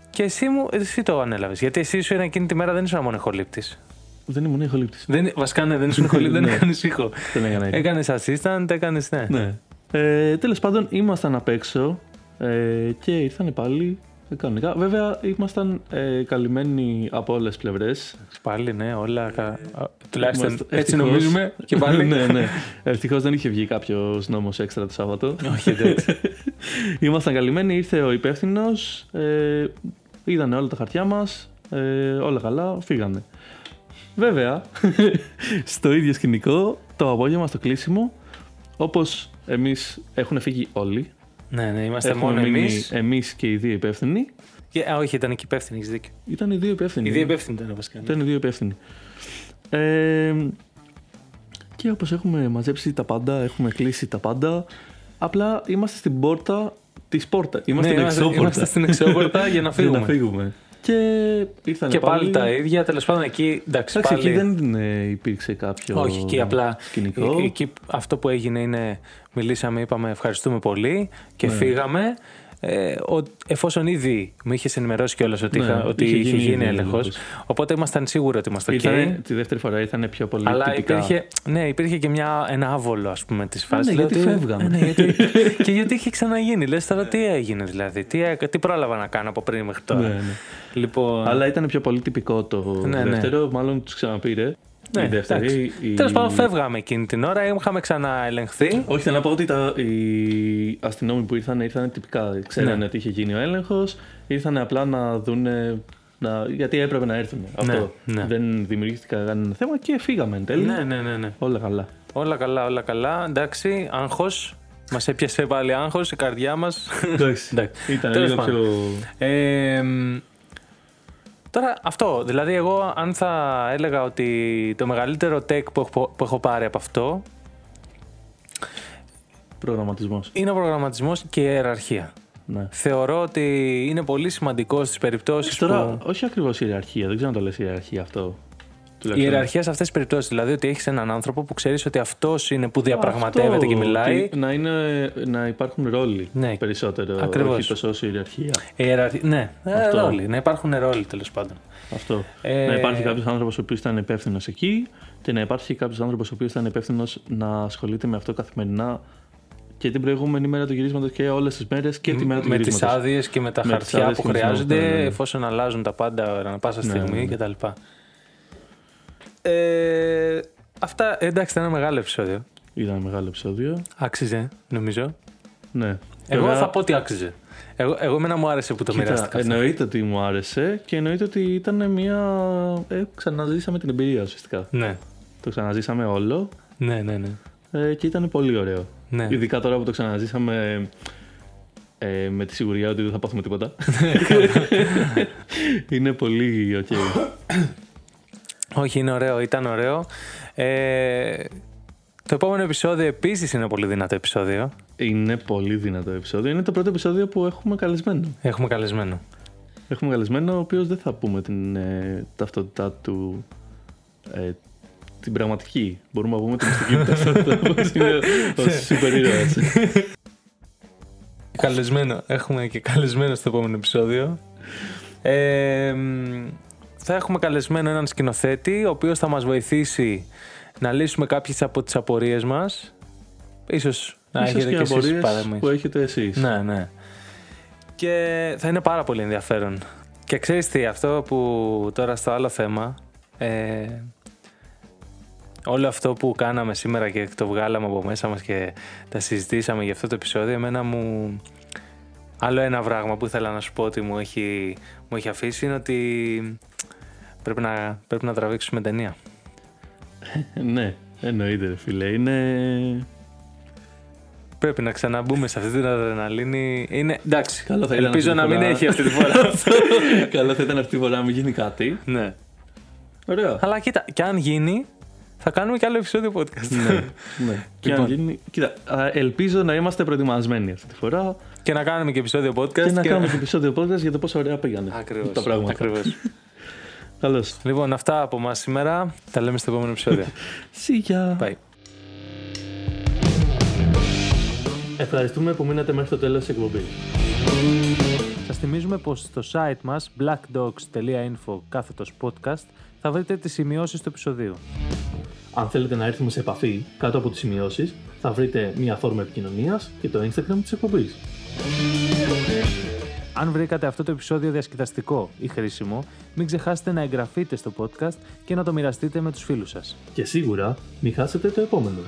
και εσύ, μου, εσύ το ανέλαβες. Γιατί εσύ ήσουν εκείνη τη μέρα δεν ήσουν μόνο ηχολήπτης. Δεν ήμουν ηχολήπτης. Δεν, βασικά ναι, δεν ήσουν χολή, δεν Ναι. έκανες ήχο. Δεν έκανα ήχο. Έκανες assistant, έκανε ναι. Ναι. Ε, Τέλος πάντων, ήμασταν απ' έξω ε, και ήρθαν πάλι ε, κανονικά. Βέβαια, ήμασταν ε, καλυμμένοι από όλες τις πλευρές. Πάλι ναι, όλα. κα- α, Τουλάχιστον Είμαστε- έτσι ευτυχώς. νομίζουμε. Και πάλι. ναι, ναι. Ευτυχώς δεν είχε βγει κάποιος νόμος έξτρα το Σάββατο. Όχι, εντάξει. Ήμασταν καλυμμένοι, ήρθε ο υπεύθυνος, ε, είδανε όλα τα χαρτιά μας, ε, όλα καλά, φύγανε. Βέβαια, στο ίδιο σκηνικό, το απόγευμα στο κλείσιμο, όπως εμείς έχουν φύγει όλοι, ναι, ναι, είμαστε έχουμε μόνο μείνει εμείς. εμείς και οι δύο υπεύθυνοι, όχι, ήταν και υπεύθυνοι, έχεις δίκιο. ήταν οι δύο υπεύθυνοι. Οι δύο υπεύθυνοι ήταν βασικά. ναι. Ήταν οι δύο υπεύθυνοι. Ε, και όπως έχουμε μαζέψει τα πάντα, έχουμε κλείσει τα πάντα, απλά είμαστε στην πόρτα της πόρτα. Είμαστε Ναι, στην είμαστε, εξώπορτα. είμαστε στην εξώπορτα για να Για να φύγουμε. Φύγουμε. Και ήρθαν Και πάλι τα ίδια, τέλος πάντων εκεί. Εντάξει, Εντάξει, πάλι. εκεί δεν ε, υπήρξε κάποιο Όχι, εκεί απλά. σκηνικό. ε- Εκεί αυτό που έγινε είναι. Μιλήσαμε, είπαμε ευχαριστούμε πολύ και Ναι. φύγαμε. Ε, ο, εφόσον ήδη μου είχες ενημερώσει κιόλας ότι, Ναι, είχα, ότι είχε είχε, γίνει γίνει ήδη έλεγχος. έλεγχος. Οπότε ήμασταν σίγουροι ότι είμαστε εκεί. Ήρθανε, τη δεύτερη φορά ήρθαν πιο πολύ Αλλά τυπικά. υπήρχε, ναι, υπήρχε και μια, ένα άβολο ας πούμε της ναι, φάσης. γιατί Λέω ότι- φεύγαμε. Ε, ναι, γιατί, και γιατί είχε ξαναγίνει. Λες τώρα τι έγινε δηλαδή. Τι, έ- τι πρόλαβα να κάνω από πριν μέχρι τώρα. Ναι, ναι. Λοιπόν, Αλλά ήταν πιο πολύ τυπικό το Ναι, ναι. δεύτερο, μάλλον τους ξαναπήρε. Ναι, η δεύτερη. η- Τέλος πάντων φεύγαμε εκείνη την ώρα. Είχαμε ξαναελεγχθεί. Όχι, θέλω να πω ότι τα, οι αστυνόμοι που ήρθαν ήρθαν τυπικά. Ξέρανε Ναι. ότι είχε γίνει ο έλεγχος. Ήρθαν απλά να δούνε. Να, γιατί έπρεπε να έρθουν. Αυτό. ναι. Δεν δημιουργήθηκε κανένα θέμα και φύγαμε εν τέλει. Ναι, ναι, ναι, ναι. Όλα καλά. Όλα καλά, όλα καλά. Εντάξει, άγχος. Μας έπιασε πάλι άγχος η καρδιά μας. Εντάξει. Εντάξει. Ήταν Τέλος λίγο πάντων. πιο. Ε, μ, τώρα αυτό, δηλαδή εγώ αν θα έλεγα ότι το μεγαλύτερο take που έχω, που έχω πάρει από αυτό Προγραμματισμός. είναι ο προγραμματισμός και η ιεραρχία. Ναι. Θεωρώ ότι είναι πολύ σημαντικό στις περιπτώσεις Τώρα, που... όχι ακριβώς η ιεραρχία. Δεν ξέρω αν το λες ιεραρχία αυτό. Η Τουλάχιστον. ιεραρχίας σε αυτές τις περιπτώσεις, δηλαδή ότι έχεις έναν άνθρωπο που ξέρεις ότι αυτός είναι που διαπραγματεύεται Αυτό, και μιλάει. ότι Να, είναι, να υπάρχουν ρόλοι Ναι. περισσότερο. Ακριβώς. Όχι τόσο όσο η ιεραρχία. Η ιεραρχία, ναι, ε, Αυτό. ρόλοι, να υπάρχουν ρόλοι τέλος πάντων. Αυτό. Ε, Να υπάρχει κάποιος άνθρωπος ο οποίος ήταν υπεύθυνος εκεί και να υπάρχει κάποιος άνθρωπος ο οποίος ήταν υπεύθυνος να ασχολείται με αυτό καθημερινά και την προηγούμενη μέρα του γυρίσματος και όλες τις μέρες και τη μέρα του με τις γυρίσματος. άδειες και με τα Με τις χαρτιά άδειες που και με τις χρειάζονται άδειες, ναι, ναι. εφόσον αλλάζουν τα πάντα ανά πάσα Ναι, στιγμή ναι, ναι. κτλ. Ε, αυτά εντάξει ήταν ένα μεγάλο επεισόδιο. Ήταν ένα μεγάλο επεισόδιο. Άξιζε νομίζω. Ναι. Εγώ Βέβαια, θα πω ότι άξιζε. Εγώ, εγώ εμένα μου άρεσε που το κοίτα, μοιράστηκα. αυτό. εννοείται ότι μου άρεσε και εννοείται ότι ήταν μια. Ε, ξαναζήσαμε την εμπειρία ουσιαστικά. Ναι, Το ξαναζήσαμε όλο ναι, ναι. ναι. ε, και ήταν πολύ ωραίο. ναι. Ειδικά τώρα που το ξαναζήσαμε ε, με τη σιγουριά ότι δεν θα πάθουμε τίποτα. είναι πολύ οκ. Όχι, είναι ωραίο, ήταν ωραίο. Ε, το επόμενο επεισόδιο επίσης είναι πολύ δυνατό επεισόδιο. Είναι πολύ δυνατό επεισόδιο. Είναι το πρώτο επεισόδιο που έχουμε καλεσμένο. Έχουμε καλεσμένο. Έχουμε καλεσμένο, ο οποίος δεν θα πούμε την ε, ταυτότητά του ε, την πραγματική. Μπορούμε να πούμε την μυστική του ταυτότητα. Πώς είναι ο σούπερ ήρωας. Καλεσμένο. Έχουμε και καλεσμένο στο επόμενο επεισόδιο. Ε, μ, θα έχουμε καλεσμένο έναν σκηνοθέτη, ο οποίος θα μας βοηθήσει να λύσουμε κάποιες από τις απορίες μας. Ίσως να Ίσως έχετε και και εσείς απορίες παραμύθια. που έχετε εσείς. Ναι, ναι. Και θα είναι πάρα πολύ ενδιαφέρον. Και ξέρεις τι, αυτό που τώρα στο άλλο θέμα, ε, όλο αυτό που κάναμε σήμερα και το βγάλαμε από μέσα μας και τα συζητήσαμε για αυτό το επεισόδιο, εμένα μου... Άλλο ένα πράγμα που ήθελα να σου πω ότι μου έχει, μου έχει αφήσει είναι ότι πρέπει να, πρέπει να τραβήξουμε ταινία. ναι, εννοείται ρε φίλε. Είναι... Πρέπει να ξαναμπούμε σε αυτή την αδρεναλίνη. Είναι, εντάξει, Καλό θα ήταν ελπίζω αυτή να τη μην φορά. έχει αυτή τη φορά. Καλό θα ήταν αυτή τη φορά να μην γίνει κάτι. ναι. Ωραία. Αλλά κοίτα, και αν γίνει, θα κάνουμε και άλλο επεισόδιο podcast. ναι, ναι. Και αν Λοιπόν. γίνει... Κοίτα, α, ελπίζω να είμαστε προετοιμασμένοι αυτή τη φορά και να κάνουμε και επεισόδιο podcast. και να κάνουμε και επεισόδιο podcast για το πόσο ωραία πήγανε Ακριβώς, τα πράγματα. ακριβώς. Καλώς. λοιπόν, αυτά από εμά σήμερα. Τα λέμε στο επόμενο επεισόδιο. See ya. Bye. Ευχαριστούμε που μείνατε μέχρι το τέλος της εκπομπής. Σας θυμίζουμε πως στο site μας blackdogs.info κάθετος podcast θα βρείτε τις σημειώσεις του επεισοδίου. Αν θέλετε να έρθουμε σε επαφή κάτω από τις σημειώσεις, θα βρείτε μια φόρμα επικοινωνίας και το Instagram της εκπομπής. Αν βρήκατε αυτό το επεισόδιο διασκεδαστικό ή χρήσιμο, μην ξεχάσετε να εγγραφείτε στο podcast και να το μοιραστείτε με τους φίλους σας. Και σίγουρα μην χάσετε το επόμενο.